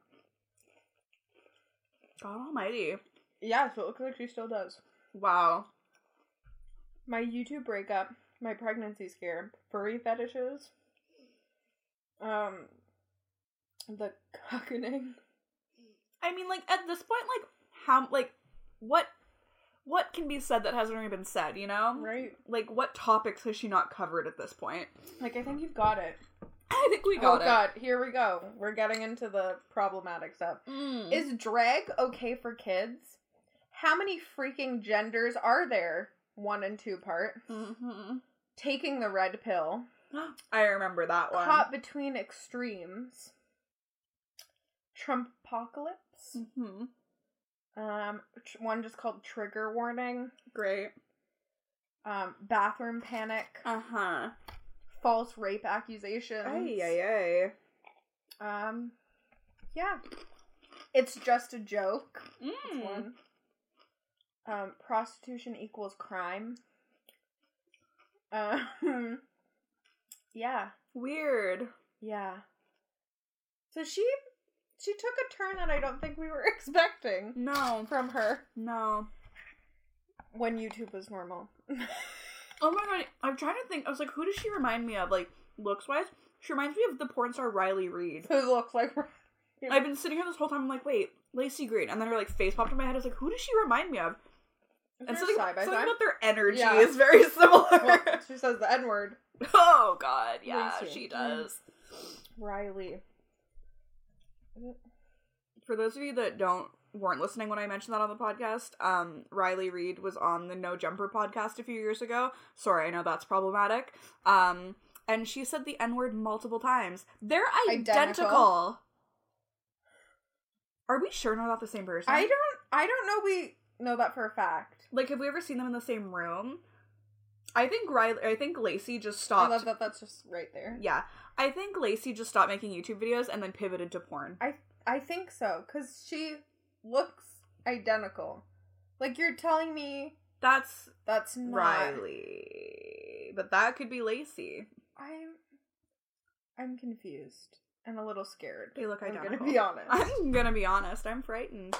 God Almighty! Yeah, so it looks like she still does. Wow. My YouTube breakup, my pregnancy scare, furry fetishes, um, the cockening. I mean, like at this point, like how, like what, what can be said that hasn't already been said? You know, Right. Like what topics has she not covered at this point? Like I think you've got it. I think we oh got it. Oh god, here we go. We're getting into the problematic stuff. Mm. Is drag okay for kids? How many freaking genders are there? One and two part. Mhm. Taking the red pill. I remember that one. Caught between extremes. Trumpocalypse. hmm Um, tr- one just called trigger warning. Great. Um, bathroom panic. Uh huh. False rape accusations. Ay ay ay. Um, yeah. It's just a joke. Mm. one. Um, prostitution equals crime. Um, yeah, Weird. yeah. So she she took a turn that I don't think we were expecting No. from her No. when YouTube was normal. Oh my god. I'm trying to think. I was like, who does she remind me of? Like looks wise, she reminds me of the porn star Riley Reid. Who looks like I've been sitting here this whole time. I'm like, wait, Laci Green, and then her like face popped in my head. I was like, who does she remind me of? And something, side by something about their energy Yeah. is very similar. Well, she says the N word. oh god, yeah, she does. Riley. For those of you that don't weren't listening when I mentioned that on the podcast, um, Riley Reid was on the No Jumper podcast a few years ago. Sorry, I know that's problematic. Um, and she said the N word multiple times. They're identical. Identical? Are we sure they're not the same person? I don't. I don't know. We know that for a fact. Like. Have we ever seen them in the same room? I think Riley. I think Laci just stopped. I love that. That's just right there. Yeah, I think Laci just stopped making YouTube videos and then pivoted to porn. I I think so because she looks identical. Like you're telling me That's that's not. Riley, but that could be Laci. I'm I'm confused and a little scared. They look identical. I'm gonna be honest. I'm gonna be honest. I'm frightened.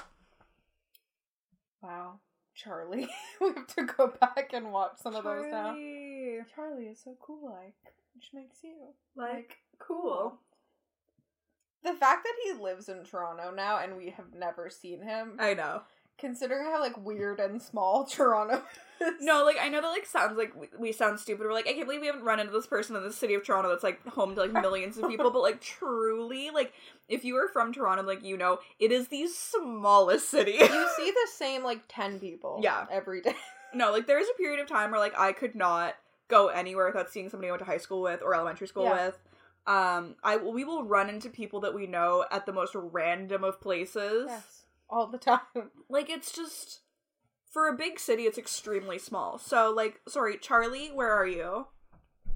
Wow, Charlie, we have to go back and watch some of those now. Charlie. Charlie is so cool, like which makes you Like, cool. The fact that he lives in Toronto now and we have never seen him, I know. considering how like weird and small Toronto is. No, like I know that like sounds like we, we sound stupid. We're like, I can't believe we haven't run into this person in the city of Toronto that's like home to like millions of people. But like truly, like if you are from Toronto, like you know, it is the smallest city. you see the same like 10 people Yeah. every day. no, like there is a period of time where like I could not go anywhere without seeing somebody I went to high school with or elementary school Yeah. with. Um, I we will run into people that we know at the most random of places. Yes. All the time. Like it's just for a big city, it's extremely small. So like, sorry, Charlie, where are you?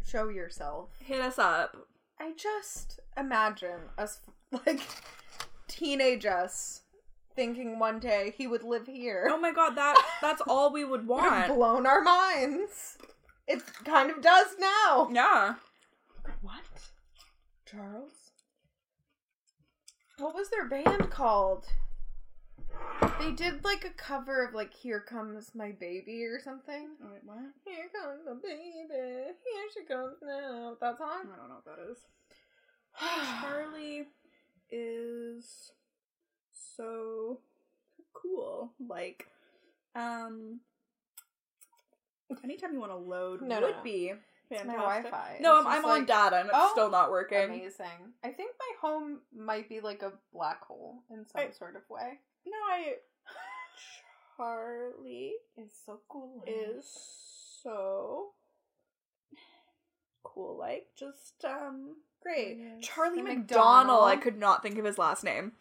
Show yourself. Hit us up. I just imagine us like teenage us thinking one day he would live here. Oh my god, that that's all we would want. blown our minds. It kind of does now. Yeah. What? Charles? What was their band called? They did like a cover of like Here Comes My Baby or something. Wait, what? Here comes the baby. Here she comes now. That song? I don't know what that is. Charlie is so cool. Like, um, anytime you want to load No, would no. be It's my fantastic. Wi-Fi. No, I'm, I'm just on data and it's Oh, still not working. Amazing. I think my home might be like a black hole in some I- sort of way. No, I. Charlie is so cool. is so cool. Like, just um, great. Charlie McDonnell. I could not think of his last name.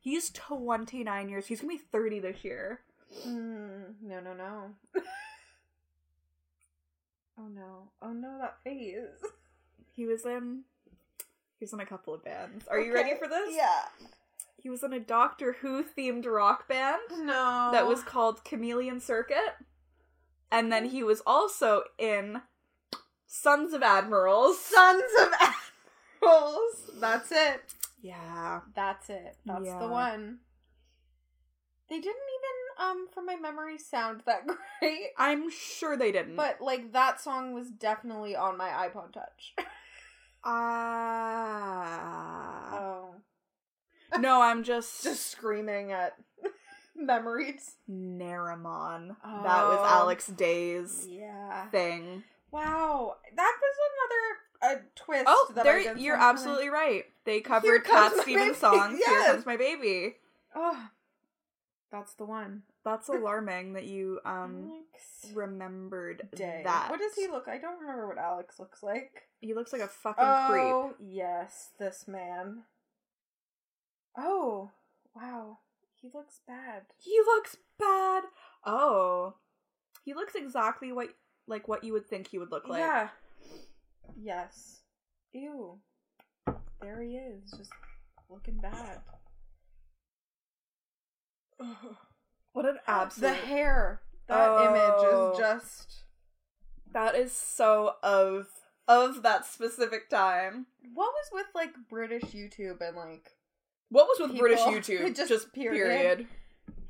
He's 29 years. He's gonna be 30 this year. Mm, no, no, no. oh no. Oh no, that face. He was in. He was in a couple of bands. Are you ready Okay, for this? Yeah. He was in a Doctor Who themed rock band No. that was called Chameleon Circuit, and then he was also in Sons of Admirals. Sons of Admirals. That's it. Yeah. That's it. That's Yeah. the one. They didn't even, um, from my memory, sound that great. I'm sure they didn't. But like that song was definitely on my iPod Touch. ah. oh, no, I'm just just screaming at memories. Nerimon. That was Oh. Alex Day's Yeah. thing. Wow, that was another uh, twist. Oh, that I there you're absolutely right. They covered Cat Stevens Baby. songs. Here comes my baby. Oh, that's the one. That's alarming that you um Alex remembered Day. that. What does he look? I don't remember what Alex looks like. He looks like a fucking creep. Oh, yes, this man. Oh, wow. He looks bad. He looks bad. Oh, he looks exactly what like what you would think he would look like. Yeah. Yes. Ew. There he is, just looking bad. What an ah, absolute. The hair. That oh. image Oh. is just. That is so of of that specific time. What was with like British YouTube and like What was with British YouTube? just Just, period. period.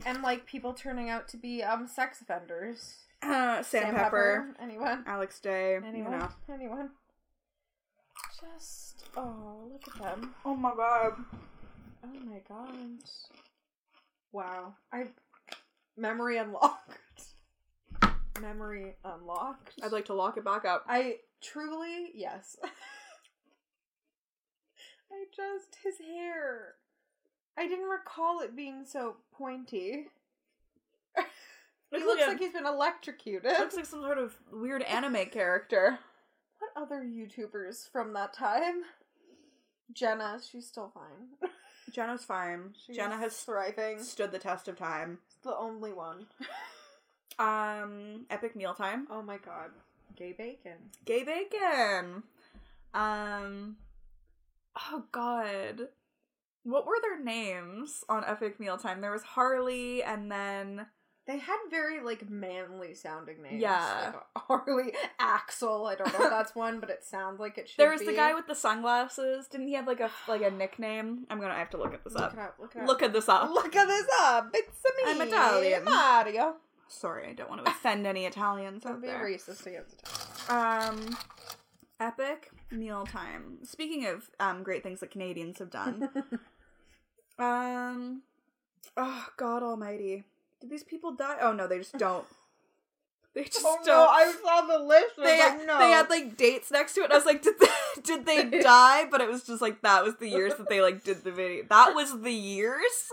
and like people turning out to be um sex offenders? Uh, Sam Pepper, Anyone? Alex Day. Anyone? You know. Anyone? Just oh, look at them. Oh my god. Oh my god. Wow. I memory unlocked. Memory unlocked. I'd like to lock it back up. I truly yes. I just his hair. I didn't recall it being so pointy. he Looks looks like like he's been electrocuted. Looks like some sort of weird anime character. What other YouTubers from that time? Jenna, she's still fine. Jenna's fine. She's Jenna has thriving. stood the test of time. the only one. Um, Epic Mealtime. Oh my god. Gay bacon. Gay Bacon. Um, oh god. What were their names on Epic Mealtime? There was Harley and then They had very like manly sounding names. Yeah. Like Harley Axel. I don't know if that's one, but it sounds like it should there was be. the guy with the sunglasses. Didn't he have like a like a nickname? I'm gonna I have to look at this look up. it up. Look it up. Look at this up. Look at this up. It's me. I'm Italian. Mario. Sorry, I don't want to offend any Italians Don't out be there. racist against Italians. Um, epic mealtime. Speaking of um great things that Canadians have done. um, oh God Almighty, did these people die? Oh no, they just don't. They just Oh don't. no! I saw the list. And they, was like, no. they had like dates next to it. And I was like, did they, did they die? But it was just like that was the years that they like did the video. That was the years.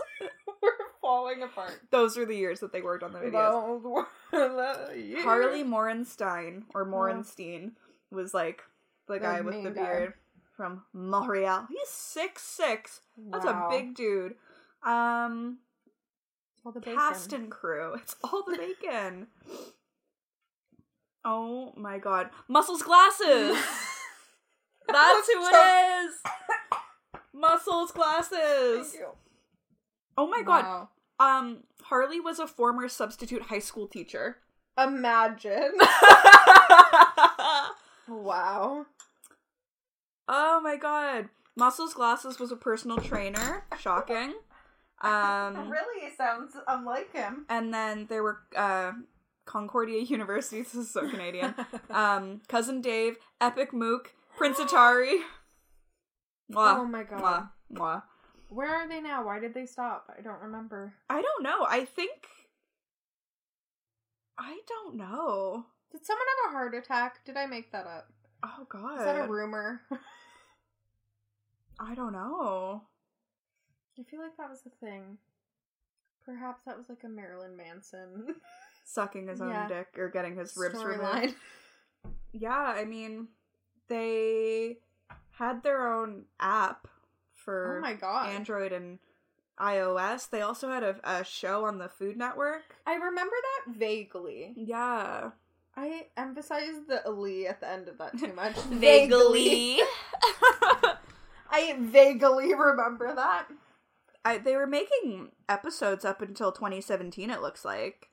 We're falling apart. Those are the years that they worked on the videos. Those were the years. Harley Morenstein or Morenstein was like the The guy with main the guy. From Montreal. He's six six. That's a big dude. Um, All the bacon. cast and crew. It's all the bacon. oh my god, muscles glasses. That's who it is. Muscles glasses. Thank you. Oh my god. Um, Harley was a former substitute high school teacher. Imagine. wow. Oh my god. Muscles Glasses was a personal trainer. Shocking. Um really sounds unlike him. and then there were uh Concordia University. This is so Canadian. um, cousin Dave, Epic Mook, Prince Atari. Mwah, oh my god. mwah, mwah. Where are they now? Why did they stop? I don't remember. I don't know. I think. I don't know. Did someone have a heart attack? Did I make that up? Oh God. Is that a rumor? I don't know. I feel like that was a thing. Perhaps that was like a Marilyn Manson Sucking his own Yeah. dick or getting his ribs removed. storyline. Yeah, I mean, they had their own app for Oh my god. Android and iOS. They also had a, a show on the Food Network. I remember that vaguely. Yeah. I emphasized the "ly" at the end of that too much. Vaguely I vaguely remember that. I, they were making episodes up until 2017, it looks like.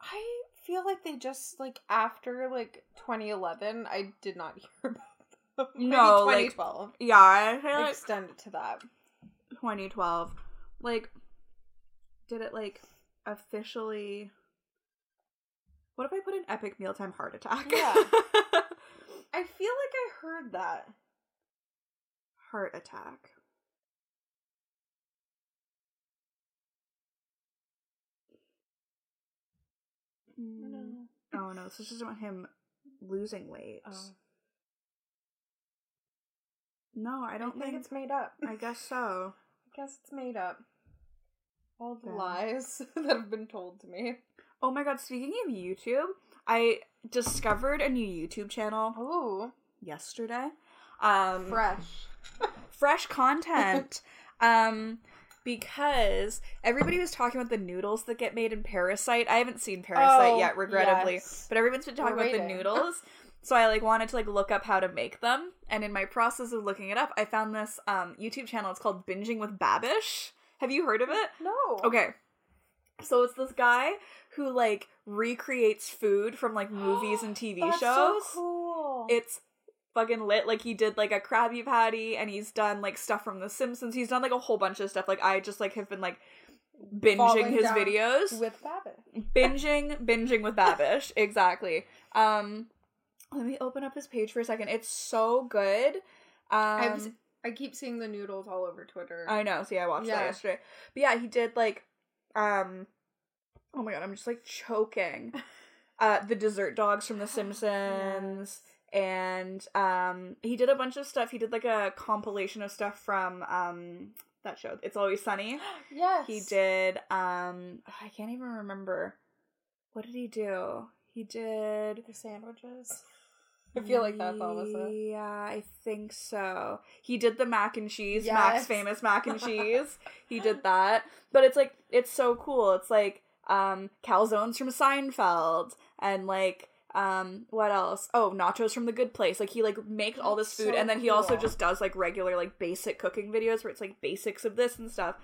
I feel like they just like after like 2011, I did not hear about them. No, like, 2012. Yeah, I like Extend it to that. 2012. Like, did it, like, officially. What if I put an epic mealtime heart attack? Yeah. I feel like I heard that. heart attack. Mm. Oh no, this is just about him losing weight. Oh. No, I I don't think think. it's made up. I guess so. I guess it's made up. All the Yeah. lies that have been told to me. Oh my god, speaking of YouTube, I discovered a new YouTube channel Ooh, yesterday. Um fresh. fresh content. um because everybody was talking about the noodles that get made in Parasite. I haven't seen Parasite Oh, yet, regrettably. yes. But everyone's been talking about the noodles. So I like wanted to like look up how to make them. And in my process of looking it up, I found this um YouTube channel. It's called Binging with Babish. Have you heard of it? No. Okay. So it's this guy who like recreates food from like movies and TV That's shows. so cool. It's fucking lit. Like he did like a Krabby Patty and he's done like stuff from The Simpsons. He's done like a whole bunch of stuff. Like I just like have been like binging Falling his videos. with Babbitt. binging binging with Babish. exactly. Um let me open up his page for a second. It's so good. Um I keep seeing the noodles all over Twitter. I know. See, I watched that yesterday. But yeah, he did like, um, oh my god, I'm just like choking. Uh, the dessert dogs from The Simpsons, and um, he did a bunch of stuff. He did like a compilation of stuff from um that show. It's Always Sunny. yes. He did. Um, I can't even remember. What did he do? He did. the sandwiches. I feel like that's all was it. Yeah, I think so. He did the mac and cheese, Mac's famous mac and cheese. he did that. But it's like it's so cool. It's like um calzones from Seinfeld and like um what else? Oh, nachos from the good place. Like he like makes all this food so and then he also just does like regular like basic cooking videos where it's like basics of this and stuff.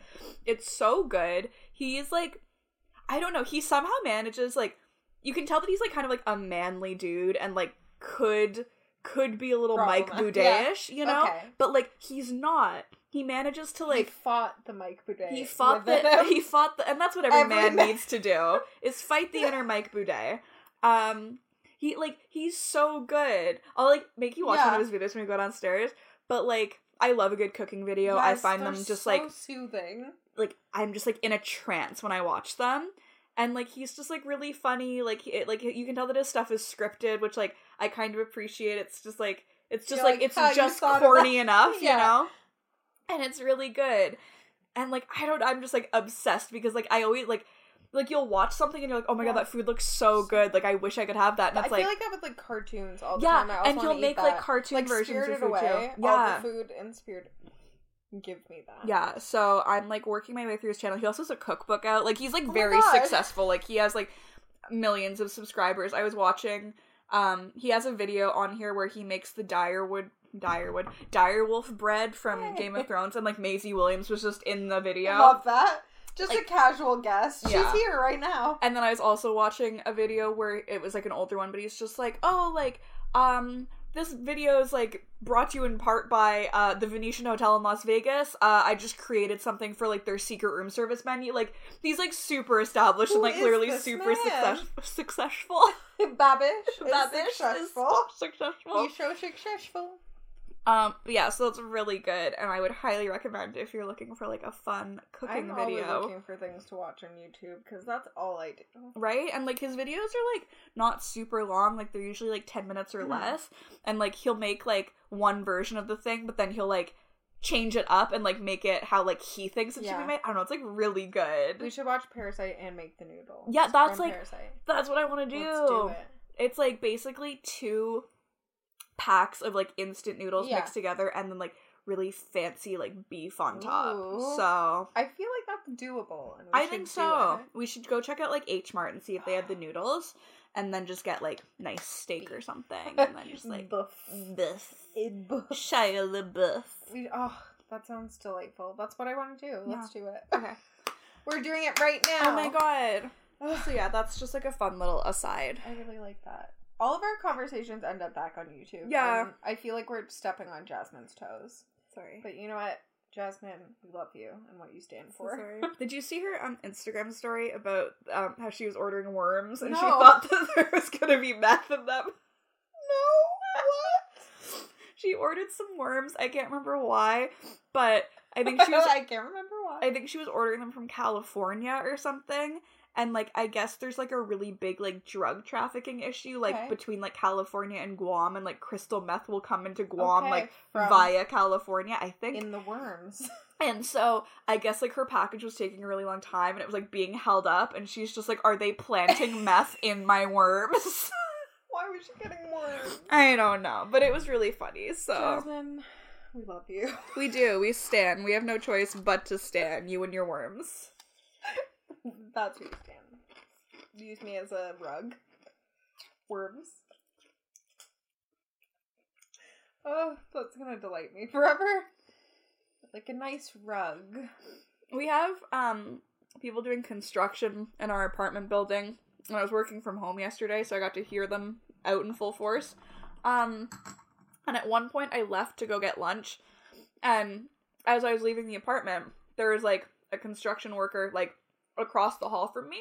It's so good. He's like I don't know, he somehow manages like you can tell that he's like kind of like a manly dude and like could could be a little Mike Problematic. Boudet-ish, you know? Okay. But like he's not. He manages to he like fought the Mike Boudet. he fought the him. he fought the and that's what every, Every man, man. needs to do is fight the inner Mike Boudet. Um he like he's so good. I'll like make you watch one of his videos when you go downstairs. But like I love a good cooking video. I find them just so like soothing. like I'm just like in a trance when I watch them. And like he's just like really funny. Like it, like you can tell that his stuff is scripted, which like I kind of appreciate. It's just like it's just like, like, it's just corny that?" enough, you know. And it's really good. And like I don't, I'm just like obsessed because like I always like like you'll watch something and you're like, oh my Yeah. god, that food looks so good. Like I wish I could have that. And that's like I it's feel like, like that with like cartoons all the Yeah, time. Also and wanna make, like, cartoon like, versions of food, too. Yeah. all the food in Spirit. Give me that. Yeah, so I'm like working my way through his channel. He also has a cookbook out. Like he's like Oh very successful. Like he has like millions of subscribers. I was watching um he has a video on here where he makes the Direwood Direwood Direwolf bread from. Game of Thrones and like Maisie Williams was just in the video. I love that. Just a casual guest. Yeah. She's here right now. And then I was also watching a video where it was like an older one, but he's just like, "Oh, like um this video is like brought to you in part by uh the Venetian Hotel in Las Vegas. Uh I just created something for like their secret room service menu. Like these like super established and like clearly super success- successful. Babish is Babish is successful. successful. He's so successful. Um yeah, so it's really good and I would highly recommend if you're looking for like a fun cooking I'm always video. looking for things to watch on YouTube because that's all I do. right and like his videos are like not super long like they're usually like 10 minutes or Mhm. less and like he'll make like one version of the thing but then he'll like change it up and like make it how like he thinks it should be made i don't know it's like really good We should watch Parasite and make the noodle. Yeah, that's like- Parasite. that's what i want to do. Let's do it. it's like basically two packs of like instant noodles Yeah. mixed together and then like really fancy like beef on top Ooh. so I feel like that's doable. I think so. We should go check out like H Mart and see if they have the noodles, and then just get like nice steak or something, and then just like Buff. biff, It buff. Shia LaBeouf. We, oh, that sounds delightful. That's what I want to do. Let's do it. Okay. We're doing it right now. Oh my god. So yeah, that's just like a fun little aside. I really like that. All of our conversations end up back on YouTube. Yeah. and I feel like we're stepping on Jasmine's toes. Sorry. But you know what? Jasmine, we love you and what you stand for. Sorry. Did you see her um, Instagram story about um, how she was ordering worms and she No. thought that there was gonna be meth in them? No, what? She ordered some worms. I can't remember why, but I think she was I can't remember why. I think she was ordering them from California or something. And like I guess there's like a really big like drug trafficking issue like Okay. between like California and Guam and like crystal meth will come into Guam Okay, like via California, I think. in the worms. and so I guess like her package was taking a really long time and it was like being held up and she's just like, Are they planting meth in my worms? Why was she getting worms? I don't know. But it was really funny. So Jasmine, we love you. we do, we stand. We have no choice but to stand, you and your worms. That's who you stand. Use me as a rug. Worms. Oh, that's gonna delight me forever. Like a nice rug. We have um people doing construction in our apartment building. And I was working from home yesterday, so I got to hear them out in full force. Um and at one point I left to go get lunch and as I was leaving the apartment, there was like a construction worker like across the hall from me.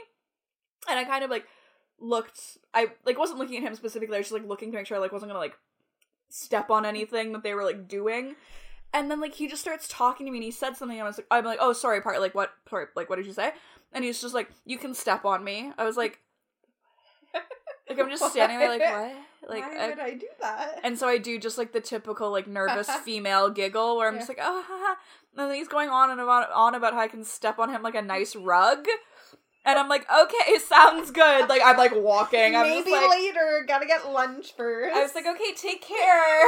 And I kind of like looked I like wasn't looking at him specifically, I was just like looking to make sure I like wasn't gonna like step on anything that they were like doing. And then like he just starts talking to me and he said something and I was like I'm like, oh sorry, part like what sorry, like what did you say? And he's just like, You can step on me. I was like Like I'm just standing there like what? Like Why I- would I do that? and so I do just like the typical like nervous female giggle where I'm just like, oh, ha, ha. and then he's going on and about on about how I can step on him like a nice rug, and I'm like, okay, sounds good. Like I'm like walking. I'm Maybe like, later. Gotta get lunch first. I was like, okay, take care.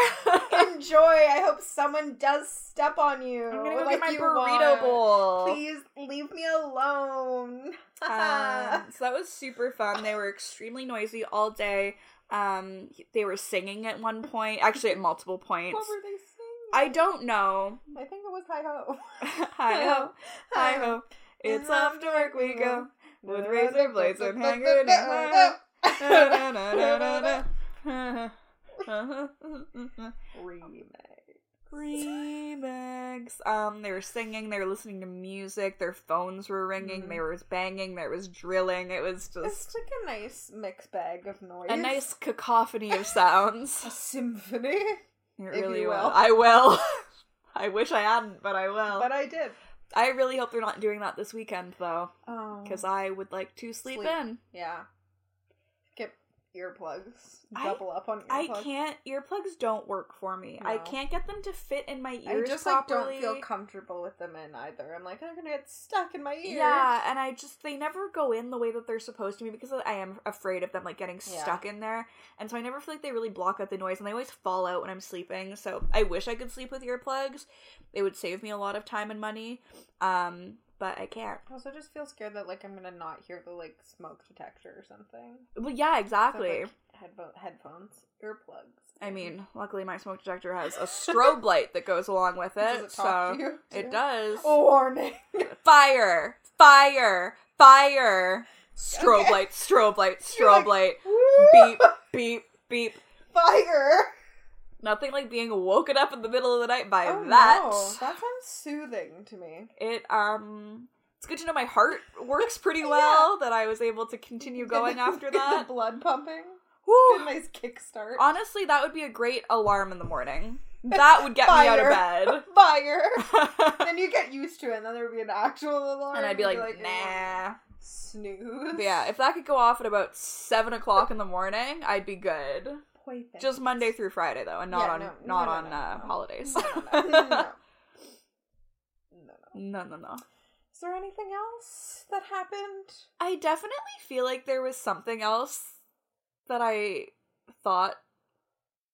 Enjoy. I hope someone does step on you. I'm gonna go like get my burrito want. bowl. Please leave me alone. Um, so that was super fun. They were extremely noisy all day. Um, they were singing at one point, actually at multiple points. what were they singing? I don't know. I think it was Hi Ho. hi ho, hi ho. It's off to work we go with razor blades and hand. Remix. Remix. Um, they were singing. They were listening to music. Their phones were ringing. Mhm. There was banging. There was drilling. It was just It's like a nice mixed bag of noise. a nice cacophony of sounds. a symphony. It really will. will. I will. I wish I hadn't, but I will. But I did. I really hope they're not doing that this weekend, though, Oh. because I would like to sleep, Sleep. in. Yeah. Earplugs. I- Double up on I earplugs. I can't. Earplugs don't work for me. I can't get them to fit in my ears. I just properly. like don't feel comfortable with them in either. I'm like, I'm gonna get stuck in my ear. Yeah, and I just they never go in the way that they're supposed to be because I am afraid of them like getting Yeah. stuck in there, and so I never feel like they really block out the noise, and they always fall out when I'm sleeping. So I wish I could sleep with earplugs; it would save me a lot of time and money. Um, but I can't. I also just feel scared that like I'm gonna not hear the like smoke detector or something. Well, yeah, So, exactly. like, headphone headphones, earplugs. I mean, luckily my smoke detector has a strobe light that goes along with it, Does it talk so to you? it does. Oh, warning. Fire! Fire! Fire! Strobe Okay. light, strobe light, strobe light. Beep, beep, beep. Fire. Nothing like being woken up in the middle of the night by Oh, that. no. That sounds soothing to me. It um it's good to know my heart works pretty well that I was able to continue going Get after that. The blood pumping. Good nice kickstart. Honestly, that would be a great alarm in the morning. That would get me out of bed. Fire. then you get used to it, and then there would be an actual alarm. and I'd be you'd like, nah. Snooze. But yeah, if that could go off at about seven o'clock in the morning, I'd be good. Just Monday through Friday though, and not Yeah, on no, no, not no, on no, uh, holidays. No, no, no. no. No. Is there anything else that happened? I definitely feel like there was something else that I thought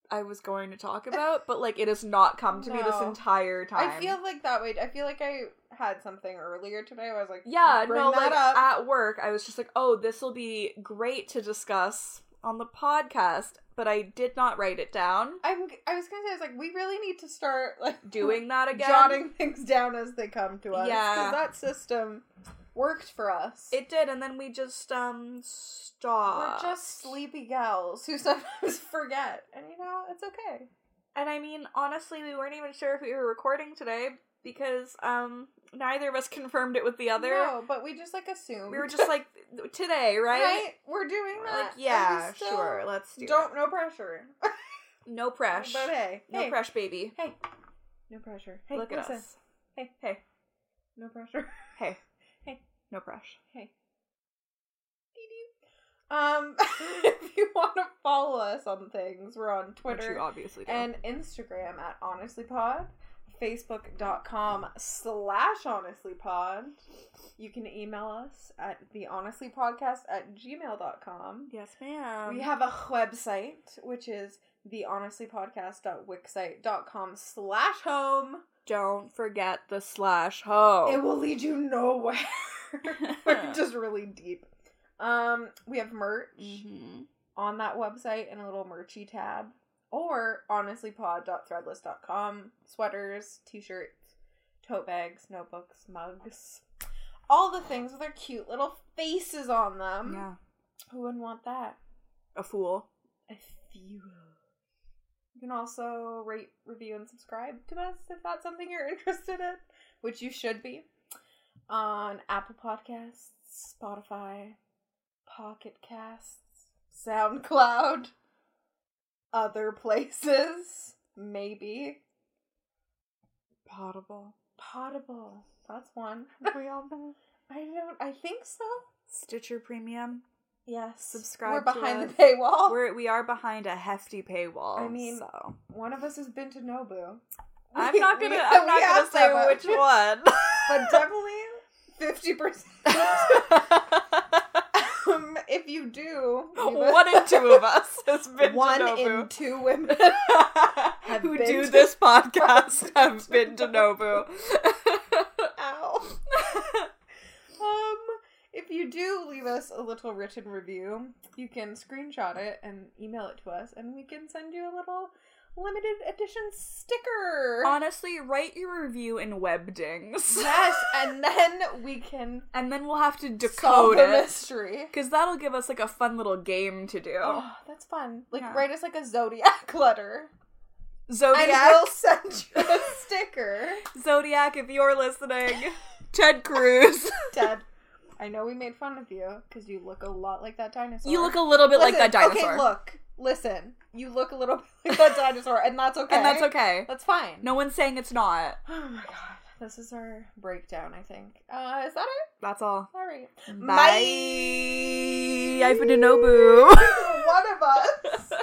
I was going to talk about, but like it has not come to me this entire time. I feel like that way. I feel like I had something earlier today. Where I was like, yeah, bring no, that like up. at work, I was just like, oh, this will be great to discuss on the podcast, but I did not write it down. I'm. I was gonna say, I was like, we really need to start like Doing that again. jotting things down as they come to us. Yeah. because that system worked for us. It did, and then we just um stopped. We're just sleepy gals who sometimes forget, and you know it's okay. And I mean, honestly, we weren't even sure if we were recording today because um neither of us confirmed it with the other. No, but we just like assumed. We were just like today, right? right. We're doing that. like, yeah, sure, let's do Don't it. no pressure. No pressure. But hey, no hey, press, baby. Hey, no pressure. Hey, Look listen. at us. Hey, Hey, no pressure. hey, Hey. No pressure. Hey. Um, if you want to follow us on things, we're on Twitter obviously do. and Instagram at Honestly honestlypod, facebook.com slash honestlypod. You can email us at the honestlypodcast at gmail.com. yes, ma'am. we have a website, which is the honestlypodcast.wixsite.com slash home. Don't forget the slash home. It will lead you nowhere. We're just really deep. Um, we have merch Mhm. on that website in a little merchy tab. Or honestlypod.threadless.com. Sweaters, t-shirts, tote bags, notebooks, mugs. All the things with their cute little faces on them. Yeah. Who wouldn't want that? A fool. A few. You can also rate, review, and subscribe to us if that's something you're interested in, which you should be. On Apple Podcasts, Spotify, Pocket Casts, SoundCloud, other places, maybe. Potable. Potable. That's one. we all know. I don't. I think so. Stitcher Premium. Yes. Subscribe We're behind the paywall. We're we are behind a hefty paywall. I mean, so One of us has been to Nobu. I'm not gonna. I'm we not gonna say which one. but definitely fifty percent. If you do, one in two of us has been one to Nobu. in two women. who do to- this podcast have been to Nobu. Ow. um, if you do leave us a little written review, you can screenshot it and email it to us, and we can send you a little limited edition sticker. Honestly, write your review in webdings. yes, and then we can And then we'll have to decode the it. mystery. Because that'll give us like a fun little game to do. Oh, that's fun. Like Yeah. write us like a zodiac letter. Zodiac. And we'll send you a sticker. Zodiac, if you're listening. Ted Cruz. Ted, I know we made fun of you because you look a lot like that dinosaur. you look a little bit like that dinosaur. Okay, look. Listen. You look a little bit like that dinosaur, and that's okay. And that's okay. That's fine. No one's saying it's not. Oh my god. This is our breakdown, I think. Uh, is that it? That's all. All right. Bye. I've been to Nobu. One of us.